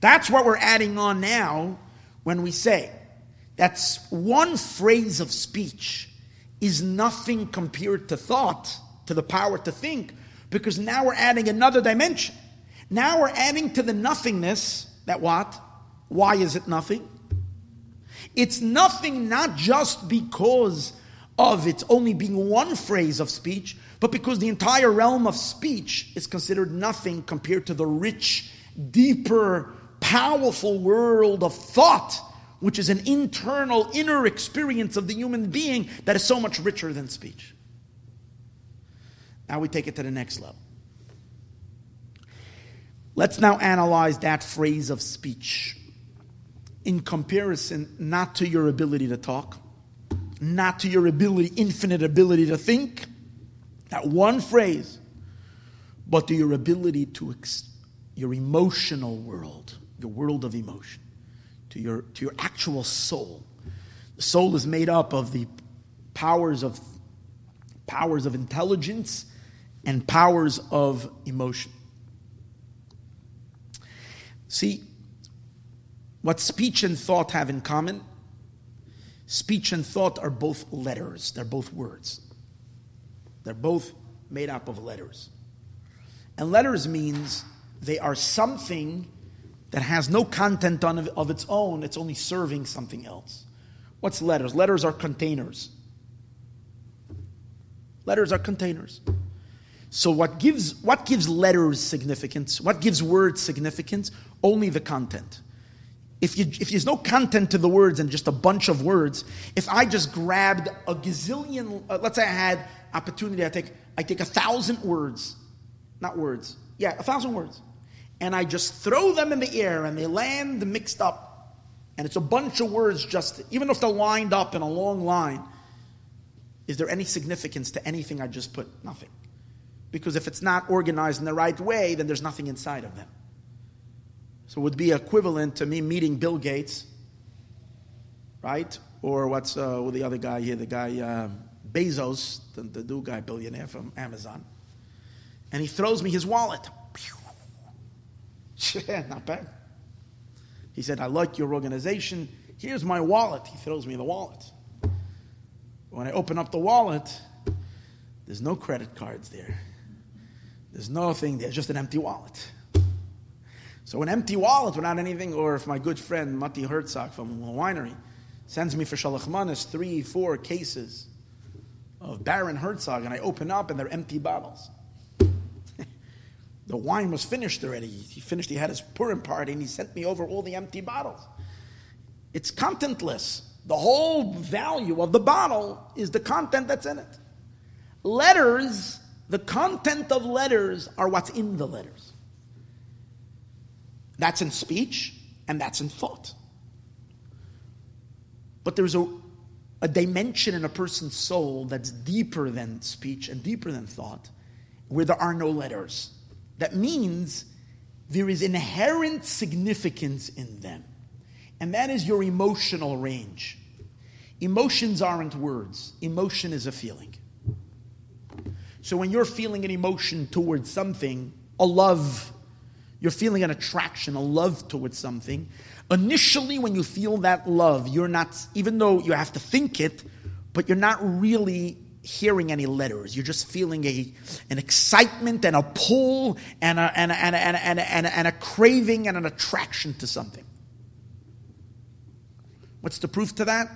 That's what we're adding on now when we say that's one phrase of speech is nothing compared to thought, to the power to think, because now we're adding another dimension. Now we're adding to the nothingness that what? Why is it nothing? It's nothing not just because of its only being one phrase of speech, but because the entire realm of speech is considered nothing compared to the rich, deeper, powerful world of thought, which is an internal, inner experience of the human being that is so much richer than speech. Now we take it to the next level. Let's now analyze that phrase of speech in comparison not to your ability to talk, not to your ability, infinite ability to think, that one phrase, but to your ability to ex- your emotional world, your world of emotion, to your to your actual soul. The soul is made up of the powers of powers of intelligence and powers of emotion. See, what speech and thought have in common? Speech and thought are both letters, they're both words. They're both made up of letters. And letters means they are something that has no content on, of its own, it's only serving something else. What's letters? Letters are containers. Letters are containers. So what gives what gives letters significance? What gives words significance? Only the content. If, you, if there's no content to the words and just a bunch of words, if I just grabbed a gazillion, uh, let's say I had opportunity, I take, I take a thousand words, not words, yeah, a thousand words, and I just throw them in the air and they land mixed up, and it's a bunch of words just, even if they're lined up in a long line, is there any significance to anything I just put? Nothing. Because if it's not organized in the right way, then there's nothing inside of them. So it would be equivalent to me meeting Bill Gates, right? Or what's uh, the other guy here, the guy uh, Bezos, the, the new guy billionaire from Amazon. And he throws me his wallet. Not bad. He said, I like your organization. Here's my wallet. He throws me the wallet. When I open up the wallet, there's no credit cards there. There's nothing there, just an empty wallet. So an empty wallet without anything, or if my good friend Mati Herzog from the winery sends me for Shalach Manas three, four cases of Baron Herzog, and I open up and they're empty bottles. the wine was finished already. He finished, he had his Purim party, and he sent me over all the empty bottles. It's contentless. The whole value of the bottle is the content that's in it. Letters, the content of letters are what's in the letters. That's in speech and that's in thought. But there's a, a dimension in a person's soul that's deeper than speech and deeper than thought, where there are no letters. That means there is inherent significance in them, and that is your emotional range. Emotions aren't words, emotion is a feeling. So when you're feeling an emotion towards something, a love, you're feeling an attraction, a love towards something, initially when you feel that love, you're not, even though you have to think it, but you're not really hearing any letters. You're just feeling a, an excitement and a pull and a, and, a, and, a, and, a, and, a, and, a, and a craving and an attraction to something. What's the proof to that?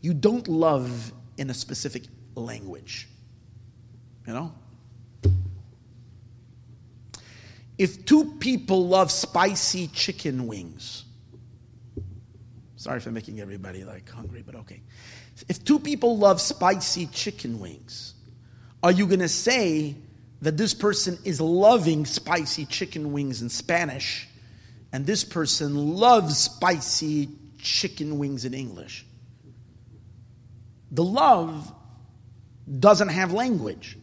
You don't love in a specific language. You know? If two people love spicy chicken wings, sorry for making everybody like hungry, but okay. If two people love spicy chicken wings, are you going to say that this person is loving spicy chicken wings in Spanish and this person loves spicy chicken wings in English? The love doesn't have language.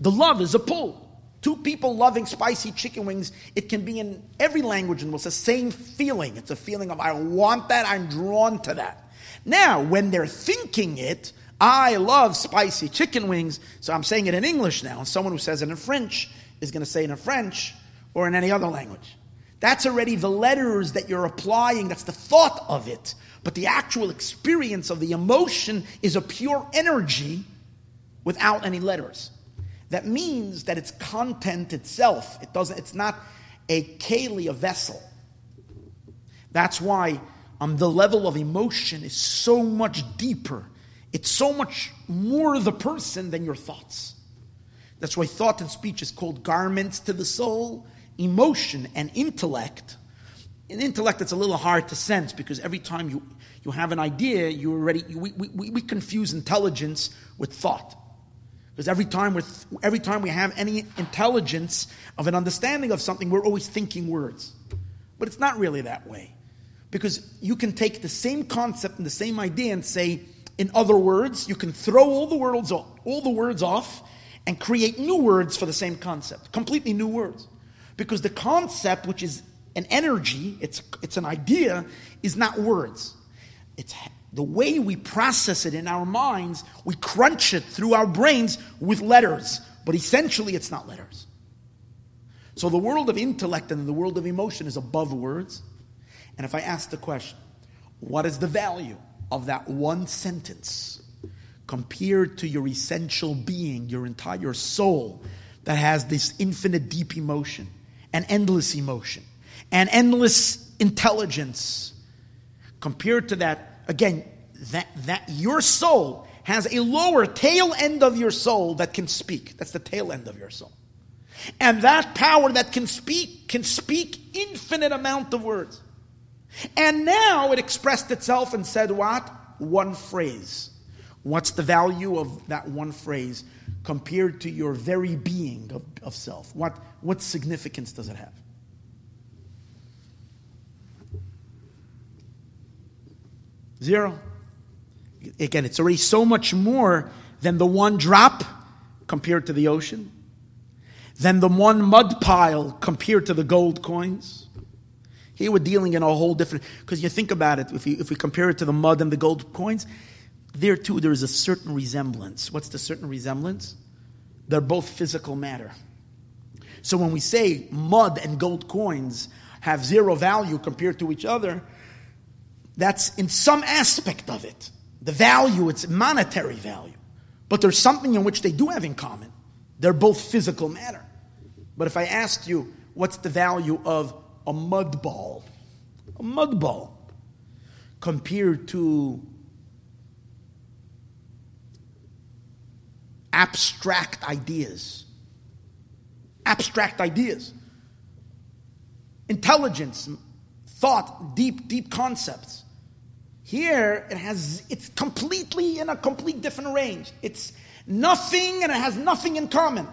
The love is a pull. Two people loving spicy chicken wings, it can be in every language and it's the same feeling. It's a feeling of, I want that, I'm drawn to that. Now, when they're thinking it, I love spicy chicken wings, so I'm saying it in English now, and someone who says it in French is going to say it in French or in any other language. That's already the letters that you're applying, that's the thought of it. But the actual experience of the emotion is a pure energy without any letters. That means that it's content itself. It doesn't, it's not a keli, a vessel. That's why um, the level of emotion is so much deeper. It's so much more the person than your thoughts. That's why thought and speech is called garments to the soul, emotion and intellect. In intellect, it's a little hard to sense because every time you, you have an idea, you already you, we, we, we confuse intelligence with thought. Because every time, we every time we have any intelligence of an understanding of something, we're always thinking words. But it's not really that way. Because you can take the same concept and the same idea and say, in other words, you can throw all the words off, all the words off and create new words for the same concept, completely new words. Because the concept, which is an energy, it's, it's an idea, is not words. It's the way we process it in our minds, we crunch it through our brains with letters, but essentially it's not letters. So the world of intellect and the world of emotion is above words. And if I ask the question, what is the value of that one sentence compared to your essential being, your entire soul that has this infinite deep emotion and endless emotion and endless intelligence? Compared to that, again, that, that your soul has a lower tail end of your soul that can speak. That's the tail end of your soul. And that power that can speak can speak infinite amount of words. And now it expressed itself and said what? One phrase. What's the value of that one phrase compared to your very being of, of self? What, what significance does it have? Zero. Again, it's already so much more than the one drop compared to the ocean, than the one mud pile compared to the gold coins here we're dealing in a whole different, because you think about it, if, you, if we compare it to the mud and the gold coins, there too there is a certain resemblance. What's the certain resemblance? They're both physical matter. So when we say mud and gold coins have zero value compared to each other, that's in some aspect of it. The value, it's monetary value. But there's something in which they do have in common. They're both physical matter. But if I asked you, what's the value of a mud ball. A mud ball compared to abstract ideas. Abstract ideas. Intelligence, thought, deep, deep concepts. Here, it has, it's completely in a complete different range. It's nothing and it has nothing in common.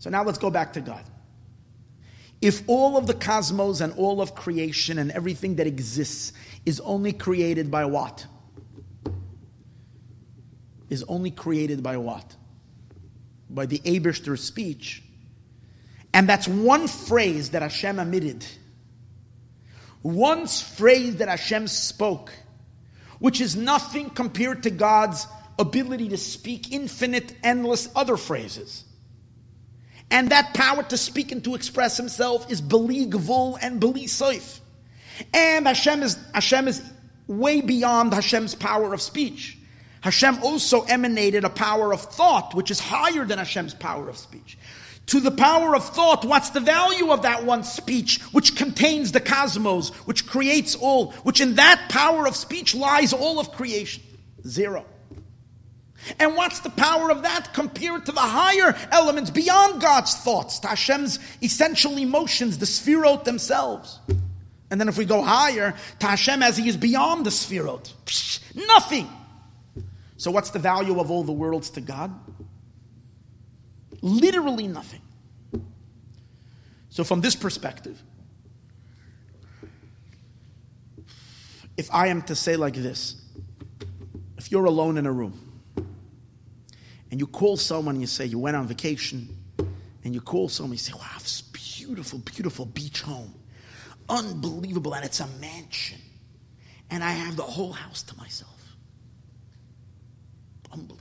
So now let's go back to God. If all of the cosmos and all of creation and everything that exists is only created by what? Is only created by what? By the Eberster's speech. And that's one phrase that Hashem emitted. One phrase that Hashem spoke, which is nothing compared to God's ability to speak infinite, endless other phrases. And that power to speak and to express himself is beli gvul and beli soif. And Hashem is, Hashem is way beyond Hashem's power of speech. Hashem also emanated a power of thought, which is higher than Hashem's power of speech. To the power of thought, what's the value of that one speech, which contains the cosmos, which creates all, which in that power of speech lies all of creation? Zero. And what's the power of that compared to the higher elements beyond God's thoughts, to Hashem's essential emotions, the sphirot themselves? And then if we go higher, to Hashem as He is beyond the sphirot, psh, nothing. So what's the value of all the worlds to God? Literally nothing. So from this perspective, if I am to say like this, if you're alone in a room, and you call someone and you say you went on vacation, and you call someone and you say, wow, this beautiful, beautiful beach home. Unbelievable, and it's a mansion. And I have the whole house to myself.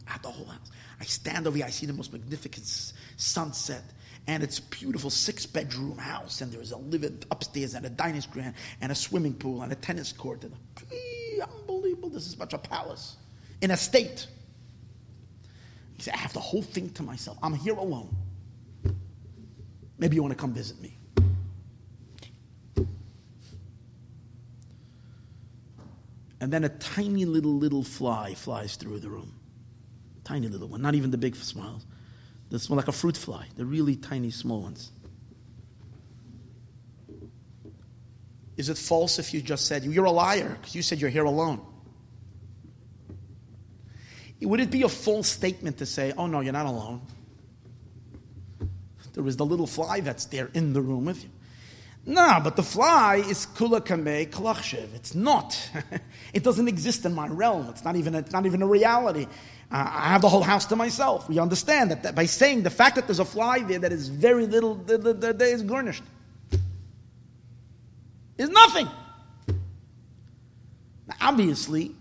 Have the whole house. I stand over here, I see the most magnificent sunset, and it's a beautiful six bedroom house, and there's a living upstairs, and a dining room, and a swimming pool, and a tennis court. And a, unbelievable, this is much a palace in a state. He said, I have the whole thing to myself. I'm here alone. Maybe you want to come visit me. And then a tiny little, little fly flies through the room. Tiny little one, not even the big smiles. This one like a fruit fly, the really tiny, small ones. Is it false if you just said, You're a liar because you said you're here alone? Would it be a false statement to say, oh no, you're not alone? There is the little fly that's there in the room with you. No, but the fly is kula kamei kalachshev. It's not. it doesn't exist in my realm. It's not even, it's not even a reality. I have the whole house to myself. We understand that, that, by saying the fact that there's a fly there that is very little, that, that, that is garnished, is nothing. Now, obviously,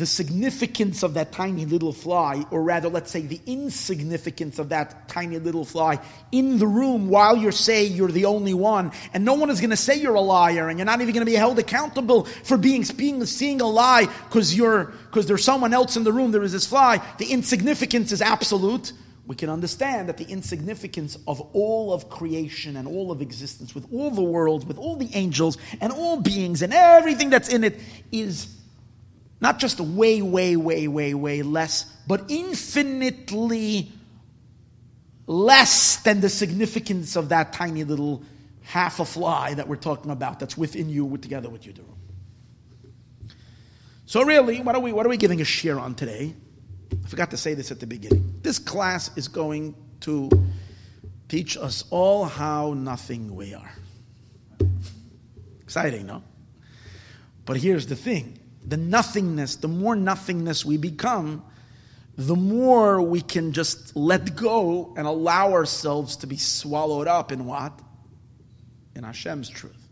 the significance of that tiny little fly, or rather, let's say the insignificance of that tiny little fly in the room while you're saying you're the only one, and no one is going to say you're a liar, and you're not even going to be held accountable for being, being seeing a lie because you're because there's someone else in the room. There is this fly. The insignificance is absolute. We can understand that the insignificance of all of creation and all of existence, with all the worlds, with all the angels and all beings and everything that's in it, is not just way, way, way, way, way less, but infinitely less than the significance of that tiny little half a fly that we're talking about that's within you together with you. So really, what are we what are we giving a shiur on today? I forgot to say this at the beginning. This class is going to teach us all how nothing we are. Exciting, no? But here's the thing the nothingness, the more nothingness we become, the more we can just let go and allow ourselves to be swallowed up in what? In Hashem's truth.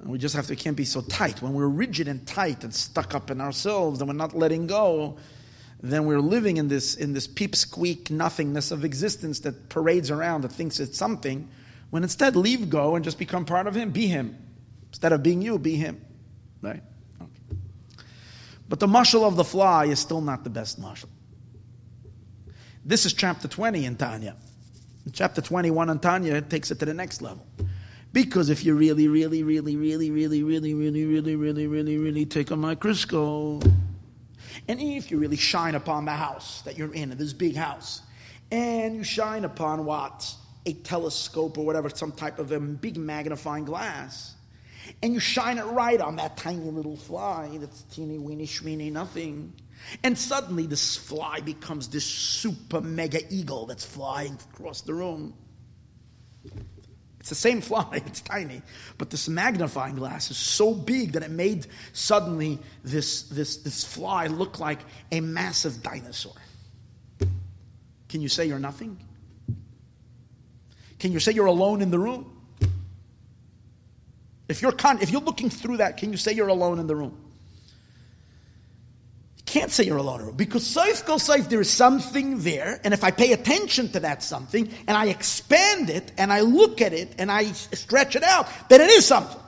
And we just have to, can't be so tight. When we're rigid and tight and stuck up in ourselves and we're not letting go, then we're living in this, in this peep squeak nothingness of existence that parades around, that thinks it's something, when instead leave go and just become part of Him, be Him. Instead of being you, be Him. Right? But the mushal of the fly is still not the best mushal. This is chapter 20 in Tanya. In chapter 21 in Tanya, it takes it to the next level. Because if you really, really, really, really, really, really, really, really, really, really, really take a microscope, and if you really shine upon the house that you're in, this big house, and you shine upon what? a telescope or whatever, some type of a big magnifying glass, and you shine it right on that tiny little fly that's teeny weeny schweeny nothing. And suddenly this fly becomes this super mega eagle that's flying across the room. It's the same fly, it's tiny, but this magnifying glass is so big that it made suddenly this, this, this fly look like a massive dinosaur. Can you say you're nothing? Can you say you're alone in the room? If you're, con- if you're looking through that, can you say you're alone in the room? You can't say you're alone in the room because safe go safe, there is something there, and if I pay attention to that something and I expand it and I look at it and I stretch it out, then it is something.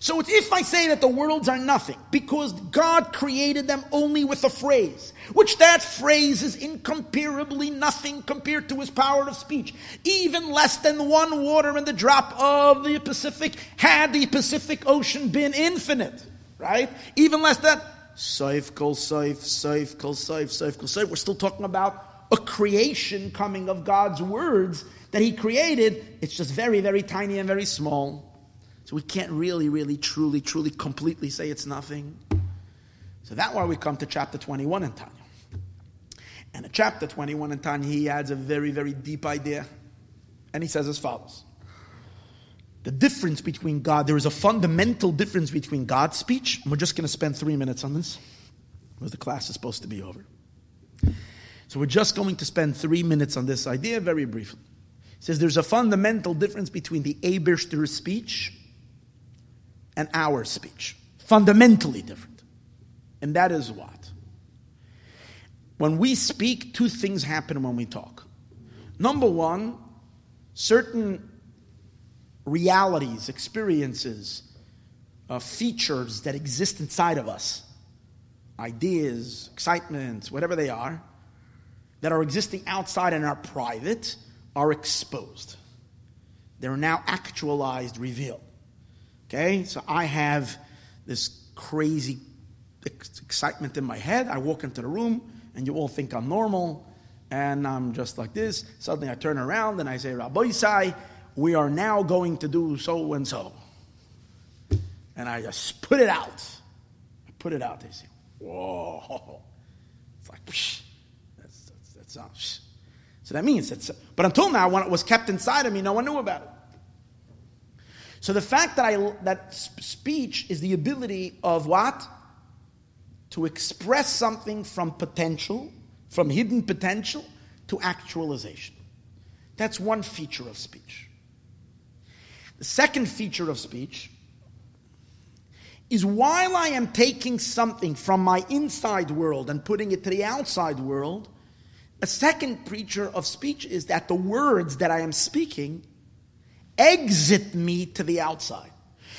So it's if I say that the worlds are nothing, because God created them only with a phrase, which that phrase is incomparably nothing compared to his power of speech. Even less than one water in the drop of the Pacific, had the Pacific Ocean been infinite, right? Even less than Saif kol saif, saif kol saif, saif kol saif. We're still talking about a creation coming of God's words that he created. It's just very, very tiny and very small. So we can't really, really, truly, truly, completely say it's nothing. So that's why we come to chapter 21 in Tanya. And in chapter 21 in Tanya, he adds a very, very deep idea. And he says as follows The difference between God, there is a fundamental difference between God's speech, and we're just going to spend three minutes on this, because the class is supposed to be over. So we're just going to spend three minutes on this idea very briefly. He says there's a fundamental difference between the Eberster's speech and our speech. Fundamentally different. And that is what? When we speak, two things happen when we talk. Number one, certain realities, experiences, uh, features that exist inside of us, ideas, excitements, whatever they are, that are existing outside and are private, are exposed. They're now actualized, revealed. Okay, so I have this crazy excitement in my head. I walk into the room, and you all think I'm normal, and I'm just like this. Suddenly, I turn around and I say, Rabbi we are now going to do so and so. And I just put it out. I put it out. They say, whoa. It's like, psh, that's, that's, that's not, psh. So that means it's, but until now, when it was kept inside of me, no one knew about it. So the fact that I that speech is the ability of what? To express something from potential, from hidden potential to actualization. That's one feature of speech. The second feature of speech is while I am taking something from my inside world and putting it to the outside world, a second feature of speech is that the words that I am speaking exit me to the outside.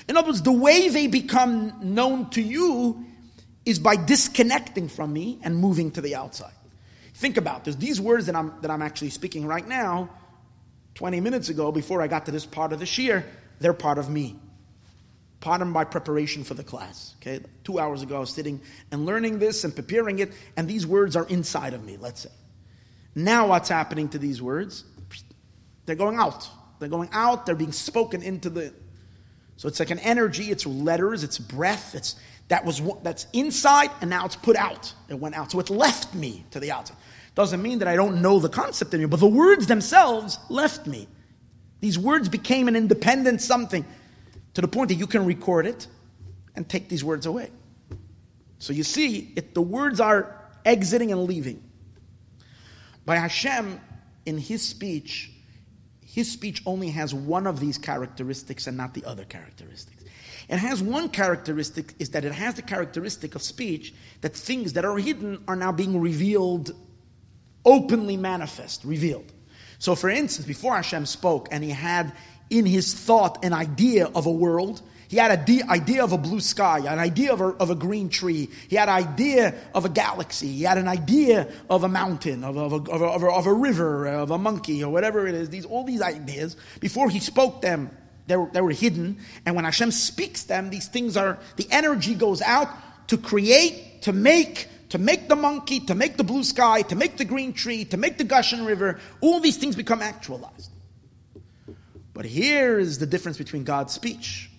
In other words, the way they become known to you is by disconnecting from me and moving to the outside. Think about this. These words that I'm, that I'm actually speaking right now, 20 minutes ago, before I got to this part of the shiur, they're part of me. Part of my preparation for the class. Okay, two hours ago, I was sitting and learning this and preparing it, and these words are inside of me, let's say. Now, what's happening to these words? They're going out. They're going out, they're being spoken into the. So it's like an energy, it's letters, it's breath, it's that was that's inside and now it's put out. It went out. So it left me to the outside. Doesn't mean that I don't know the concept anymore, but the words themselves left me. These words became an independent something to the point that you can record it and take these words away. So you see, it, the words are exiting and leaving. By Hashem, in his speech, his speech only has one of these characteristics and not the other characteristics. It has one characteristic is that it has the characteristic of speech that things that are hidden are now being revealed, openly manifest, revealed. So, for instance, before Hashem spoke and he had in his thought an idea of a world, he had an idea of a blue sky, an idea of a, of a green tree. He had an idea of a galaxy. He had an idea of a mountain, of, of, a, of, a, a river, of a monkey, or whatever it is. These, all these ideas, before he spoke them, they were, they were hidden. And when Hashem speaks them, these things are, the energy goes out to create, to make, to make the monkey, to make the blue sky, to make the green tree, to make the Gushan River. All these things become actualized. But here is the difference between God's speech.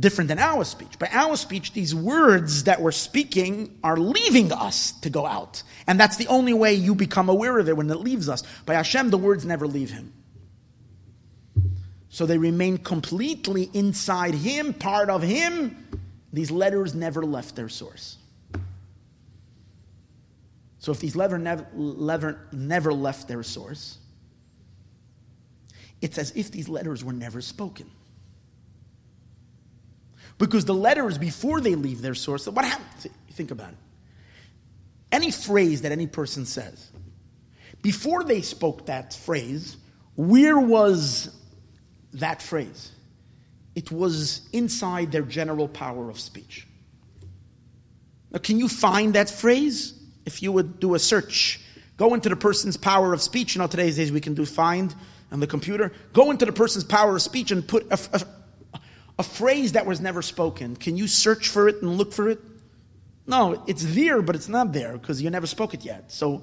Different than our speech. By our speech, these words that we're speaking are leaving us to go out. And that's the only way you become aware of it when it leaves us. By Hashem, the words never leave him. So they remain completely inside him, part of him. These letters never left their source. So if these letter never, never, never left their source, it's as if these letters were never spoken. Because the letters, before they leave their source, what happens? Think about it. Any phrase that any person says, before they spoke that phrase, where was that phrase? It was inside their general power of speech. Now, can you find that phrase? if you would do a search, go into the person's power of speech. You know, today's days we can do find on the computer. Go into the person's power of speech and put a, a, a phrase that was never spoken. Can you search for it and look for it? No, it's there, but it's not there because you never spoke it yet. So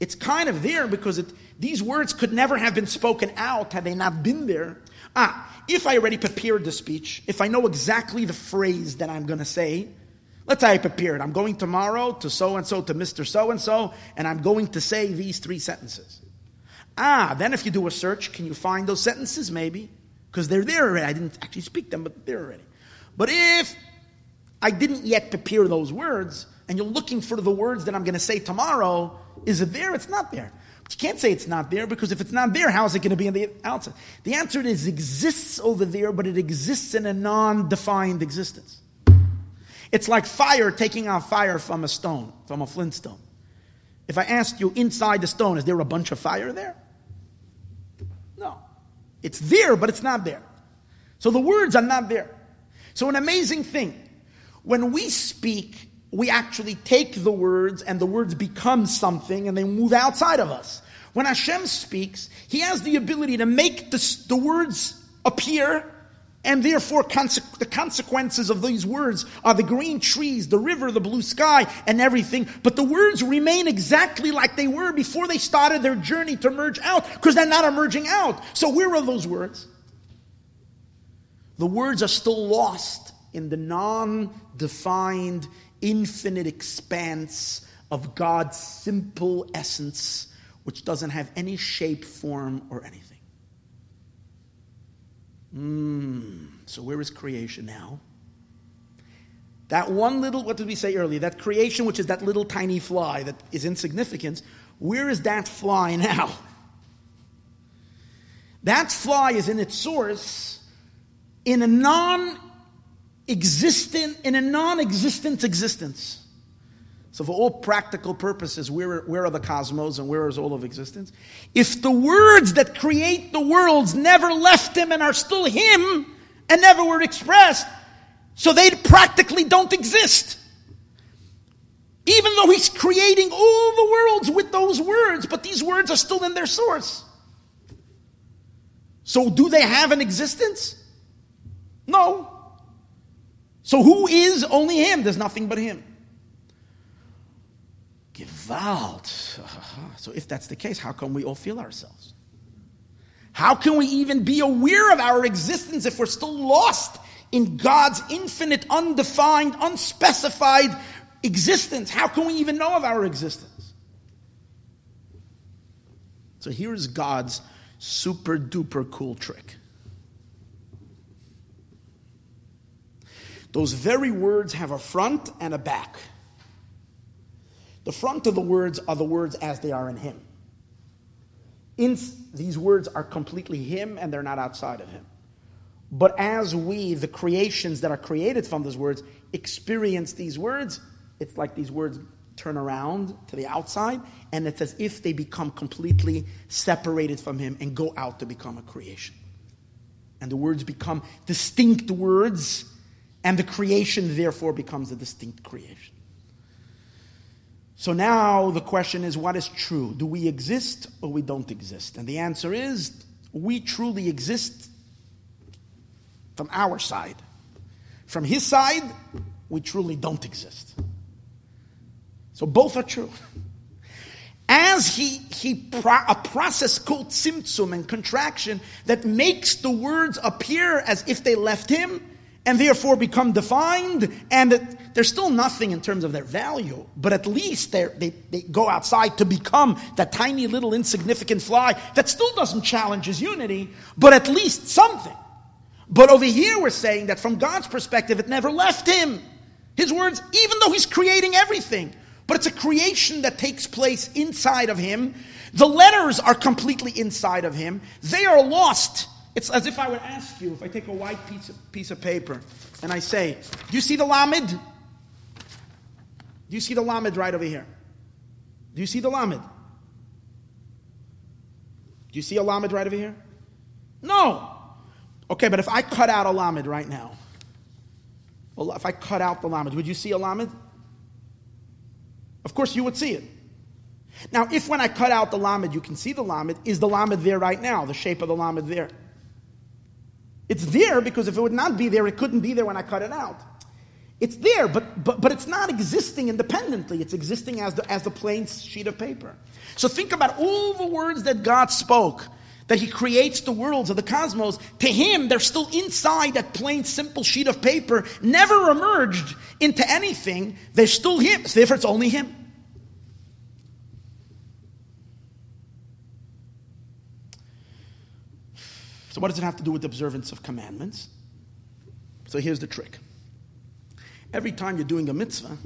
it's kind of there because it, these words could never have been spoken out had they not been there. Ah, if I already prepared the speech, if I know exactly the phrase that I'm going to say, Let's say I prepared. I'm going tomorrow to so and so, to Mr. So and so, and I'm going to say these three sentences. Ah, then if you do a search, can you find those sentences? Maybe. Because they're there already. I didn't actually speak them, but they're already. But if I didn't yet prepare those words, and you're looking for the words that I'm going to say tomorrow, is it there? It's not there. But you can't say it's not there because if it's not there, how is it going to be on the outside? The answer is it exists over there, but it exists in a non defined existence. It's like fire taking out fire from a stone, from a flintstone. If I asked you inside the stone, is there a bunch of fire there? It's there, but it's not there. So the words are not there. So, an amazing thing. When we speak, we actually take the words and the words become something and they move outside of us. When Hashem speaks, He has the ability to make the, the words appear and therefore, conse- the consequences of these words are the green trees, the river, the blue sky, and everything. But the words remain exactly like they were before they started their journey to merge out, because they're not emerging out. So, where are those words? The words are still lost in the non defined, infinite expanse of God's simple essence, which doesn't have any shape, form, or anything. Mm, so where is creation now? That one little, what did we say earlier? That creation, which is that little tiny fly that is insignificant, where is that fly now? That fly is in its source in a non existent, in a non existent existence. So, for all practical purposes, where, where are the cosmos and where is all of existence? If the words that create the worlds never left him and are still him and never were expressed, so they practically don't exist. Even though he's creating all the worlds with those words, but these words are still in their source. So, do they have an existence? No. So, who is only him? There's nothing but him. Gewalt. So if that's the case, how come we all feel ourselves? How can we even be aware of our existence if we're still lost in God's infinite, undefined, unspecified existence? How can we even know of our existence? So here is God's super duper cool trick. Those very words have a front and a back. The front of the words are the words as they are in Him. In, these words are completely Him and they're not outside of Him. But as we, the creations that are created from those words, experience these words, it's like these words turn around to the outside, and it's as if they become completely separated from Him and go out to become a creation. And the words become distinct words, and the creation therefore becomes a distinct creation. So now the question is what is true? Do we exist or we don't exist? And the answer is we truly exist from our side. From his side, we truly don't exist. So both are true. As he, he pro- a process called tzimtzum and contraction that makes the words appear as if they left him and therefore become defined, and there's still nothing in terms of their value, but at least they, they go outside to become that tiny little insignificant fly that still doesn't challenge his unity, but at least something. But over here, we're saying that from God's perspective, it never left him. His words, even though he's creating everything, but it's a creation that takes place inside of him. The letters are completely inside of him. They are lost it's as if I would ask you, if I take a white piece of, piece of paper and I say, Do you see the Lamed? Do you see the Lamed right over here? Do you see the Lamed? Do you see a Lamed right over here? No. Okay, but if I cut out a Lamed right now, well, if I cut out the Lamed, would you see a Lamed? Of course you would see it. Now, if when I cut out the Lamed, you can see the Lamed, is the Lamed there right now? The shape of the Lamed there? It's there because if it would not be there, it couldn't be there when I cut it out. It's there, but, but, but it's not existing independently. It's existing as the, as the plain sheet of paper. So think about all the words that God spoke, that He creates the worlds of the cosmos. To Him, they're still inside that plain, simple sheet of paper, never emerged into anything. They're still Him. So therefore, it's only Him. So, what does it have to do with observance of commandments? So, here's the trick. Every time you're doing a mitzvah,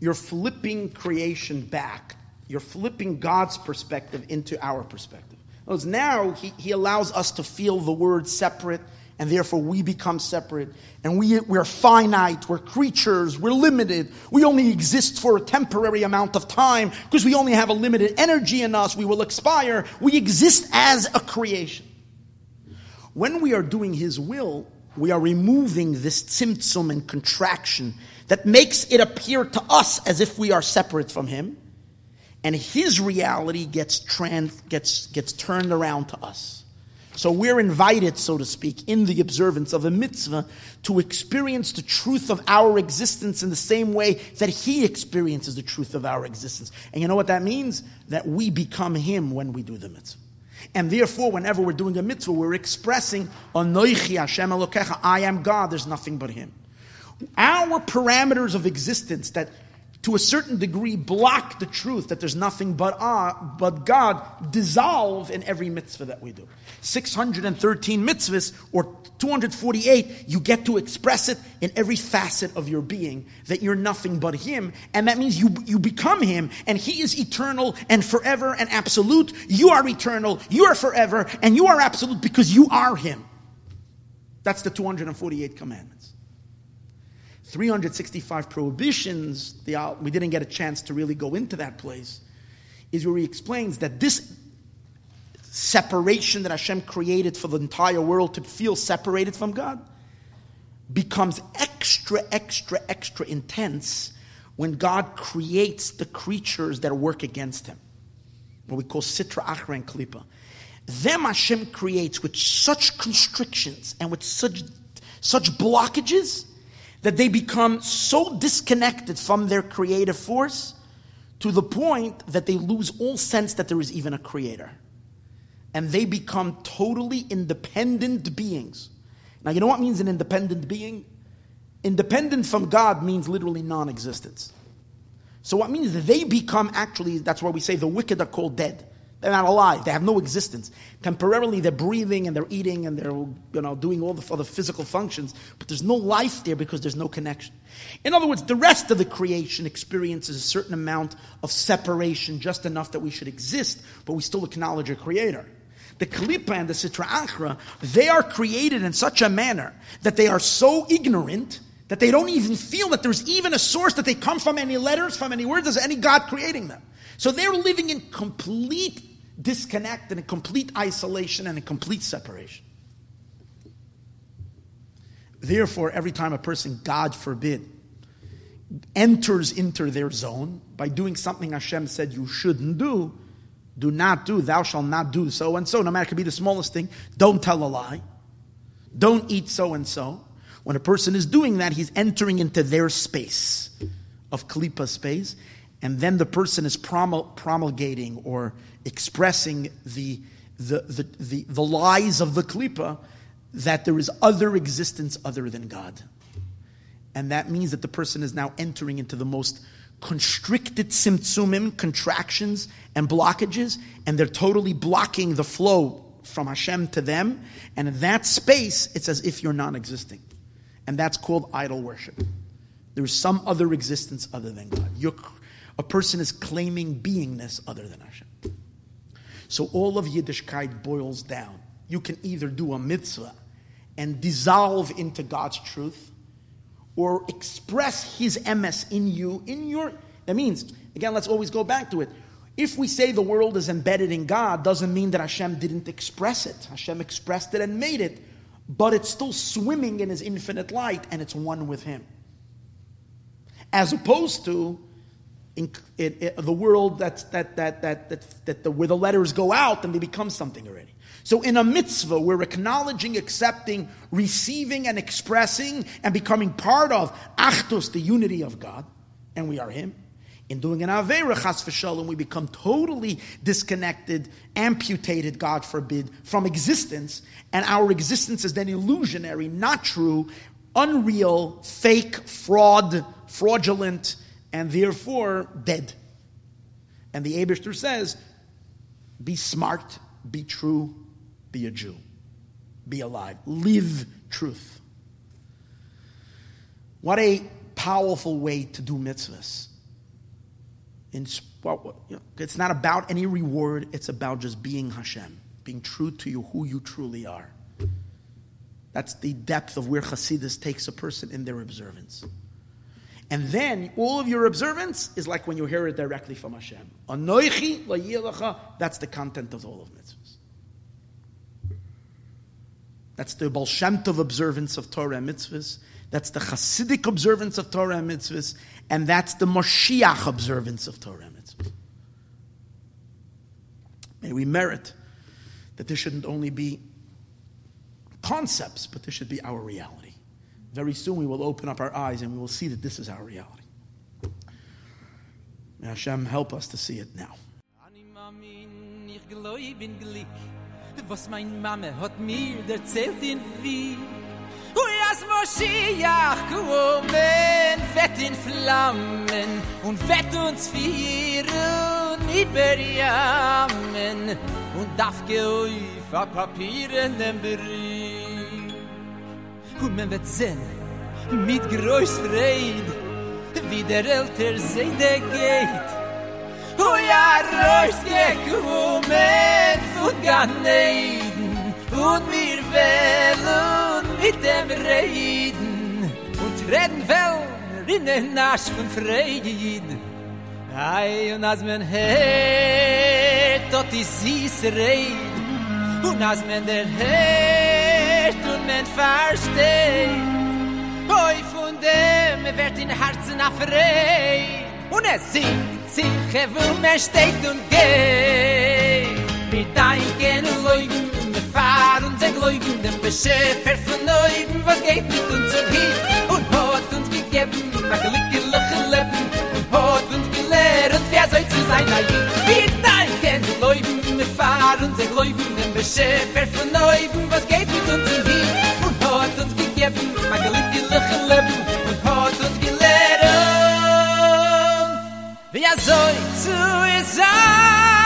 you're flipping creation back. You're flipping God's perspective into our perspective. Because now he, he allows us to feel the word separate and therefore we become separate. And we, we're finite, we're creatures, we're limited. We only exist for a temporary amount of time because we only have a limited energy in us. We will expire. We exist as a creation. When we are doing His will, we are removing this tzimtzum and contraction that makes it appear to us as if we are separate from Him. And His reality gets, trans, gets, gets turned around to us. So we're invited, so to speak, in the observance of a mitzvah to experience the truth of our existence in the same way that He experiences the truth of our existence. And you know what that means? That we become Him when we do the mitzvah. And therefore, whenever we're doing a mitzvah, we're expressing, Anoichi Hashem Elokecha, I am God, there's nothing but Him. Our parameters of existence that to a certain degree block the truth that there's nothing but, uh, but God dissolve in every mitzvah that we do. 613 mitzvahs or 248, you get to express it in every facet of your being that you're nothing but Him. And that means you, you become Him and He is eternal and forever and absolute. You are eternal, you are forever, and you are absolute because you are Him. That's the 248 commandments. 365 prohibitions, the, we didn't get a chance to really go into that place, is where he explains that this separation that Hashem created for the entire world to feel separated from God becomes extra, extra, extra intense when God creates the creatures that work against him. What we call Sitra Achra and Klippa. Them Hashem creates with such constrictions and with such, such blockages that they become so disconnected from their creative force to the point that they lose all sense that there is even a creator. And they become totally independent beings. Now, you know what means an independent being? Independent from God means literally non existence. So, what means they become actually, that's why we say the wicked are called dead. They're not alive. They have no existence. Temporarily, they're breathing and they're eating and they're you know, doing all the other physical functions, but there's no life there because there's no connection. In other words, the rest of the creation experiences a certain amount of separation, just enough that we should exist, but we still acknowledge a creator. The Klippa and the Sitra Achra, they are created in such a manner that they are so ignorant that they don't even feel that there's even a source that they come from any letters, from any words, there's any God creating them. So they're living in complete disconnect and in complete isolation and in complete separation. Therefore, every time a person, God forbid, enters into their zone by doing something Hashem said you shouldn't do, do not do, thou shalt not do so and so, no matter it could be the smallest thing, don't tell a lie, don't eat so and so. When a person is doing that, he's entering into their space of Klippa space, and then the person is promulgating or expressing the, the, the, the, the lies of the klipa that there is other existence other than God. And that means that the person is now entering into the most constricted tzimtzumim, contractions and blockages, and they're totally blocking the flow from Hashem to them. And in that space, it's as if you're non existing. And that's called idol worship. There is some other existence other than God. You're, a person is claiming beingness other than Hashem. So all of Yiddishkeit boils down. You can either do a mitzvah and dissolve into God's truth, or express His emes in you, in your. That means, again, let's always go back to it. If we say the world is embedded in God, doesn't mean that Hashem didn't express it. Hashem expressed it and made it, but it's still swimming in His infinite light and it's one with Him. As opposed to in, in, in the world that's, that, that, that, that, that the, where the letters go out and they become something already. So in a mitzvah, we're acknowledging, accepting, receiving, and expressing, and becoming part of Achdus, the unity of God, and we are Him. In doing an Avera, Chas v'shalom, we become totally disconnected, amputated, God forbid, from existence, and our existence is then illusionary, not true, unreal, fake, fraud, fraudulent, and therefore dead. And the Abishter says, be smart, be true, be a Jew. Be alive. Live truth. What a powerful way to do mitzvahs. It's not about any reward, it's about just being Hashem, being true to you, who you truly are. That's the depth of where Hasidus takes a person in their observance. And then all of your observance is like when you hear it directly from Hashem. Anoichi that's the content of all of mitzvahs. That's the Baal Shem Tov observance of Torah and mitzvahs. That's the Hasidic observance of Torah and mitzvahs. And that's the Moshiach observance of Torah and mitzvahs. May we merit that there shouldn't only be concepts, but this should be our reality. Very soon we will open up our eyes and we will see that this is our reality. May Hashem help us to see it now. Was mein Mame hat mir erzählt in wie Hui as Moschiach kommen, fett in Flammen und fett uns vieren in Berjamen und darf geäuf a Papieren den Brief und man wird sehen, mit groß Freid, wie der älter Seide geht. Hu ja rösch je kumen fut ganeiden Und mir wählen mit dem Reiden. Und reden wel in den Nasch von Freien Ei, und als man hört, tot die süße Reden. Und als man den hört und man versteht Oi, von dem wird in Herzen afreit und es sieht sich er wo mer steht und geht. Mit dein ken leugen und fahr und der leugen der beschefer von leugen was geht mit uns und hin. Und hat uns gegeben da glicke lachle und hat uns gelehrt wer soll zu sein allein mit dein ken leugen und fahr und der leugen der beschefer von leugen was geht mit uns und hin. Und hat uns gegeben da glicke lachle Wie soll zu ihr sein.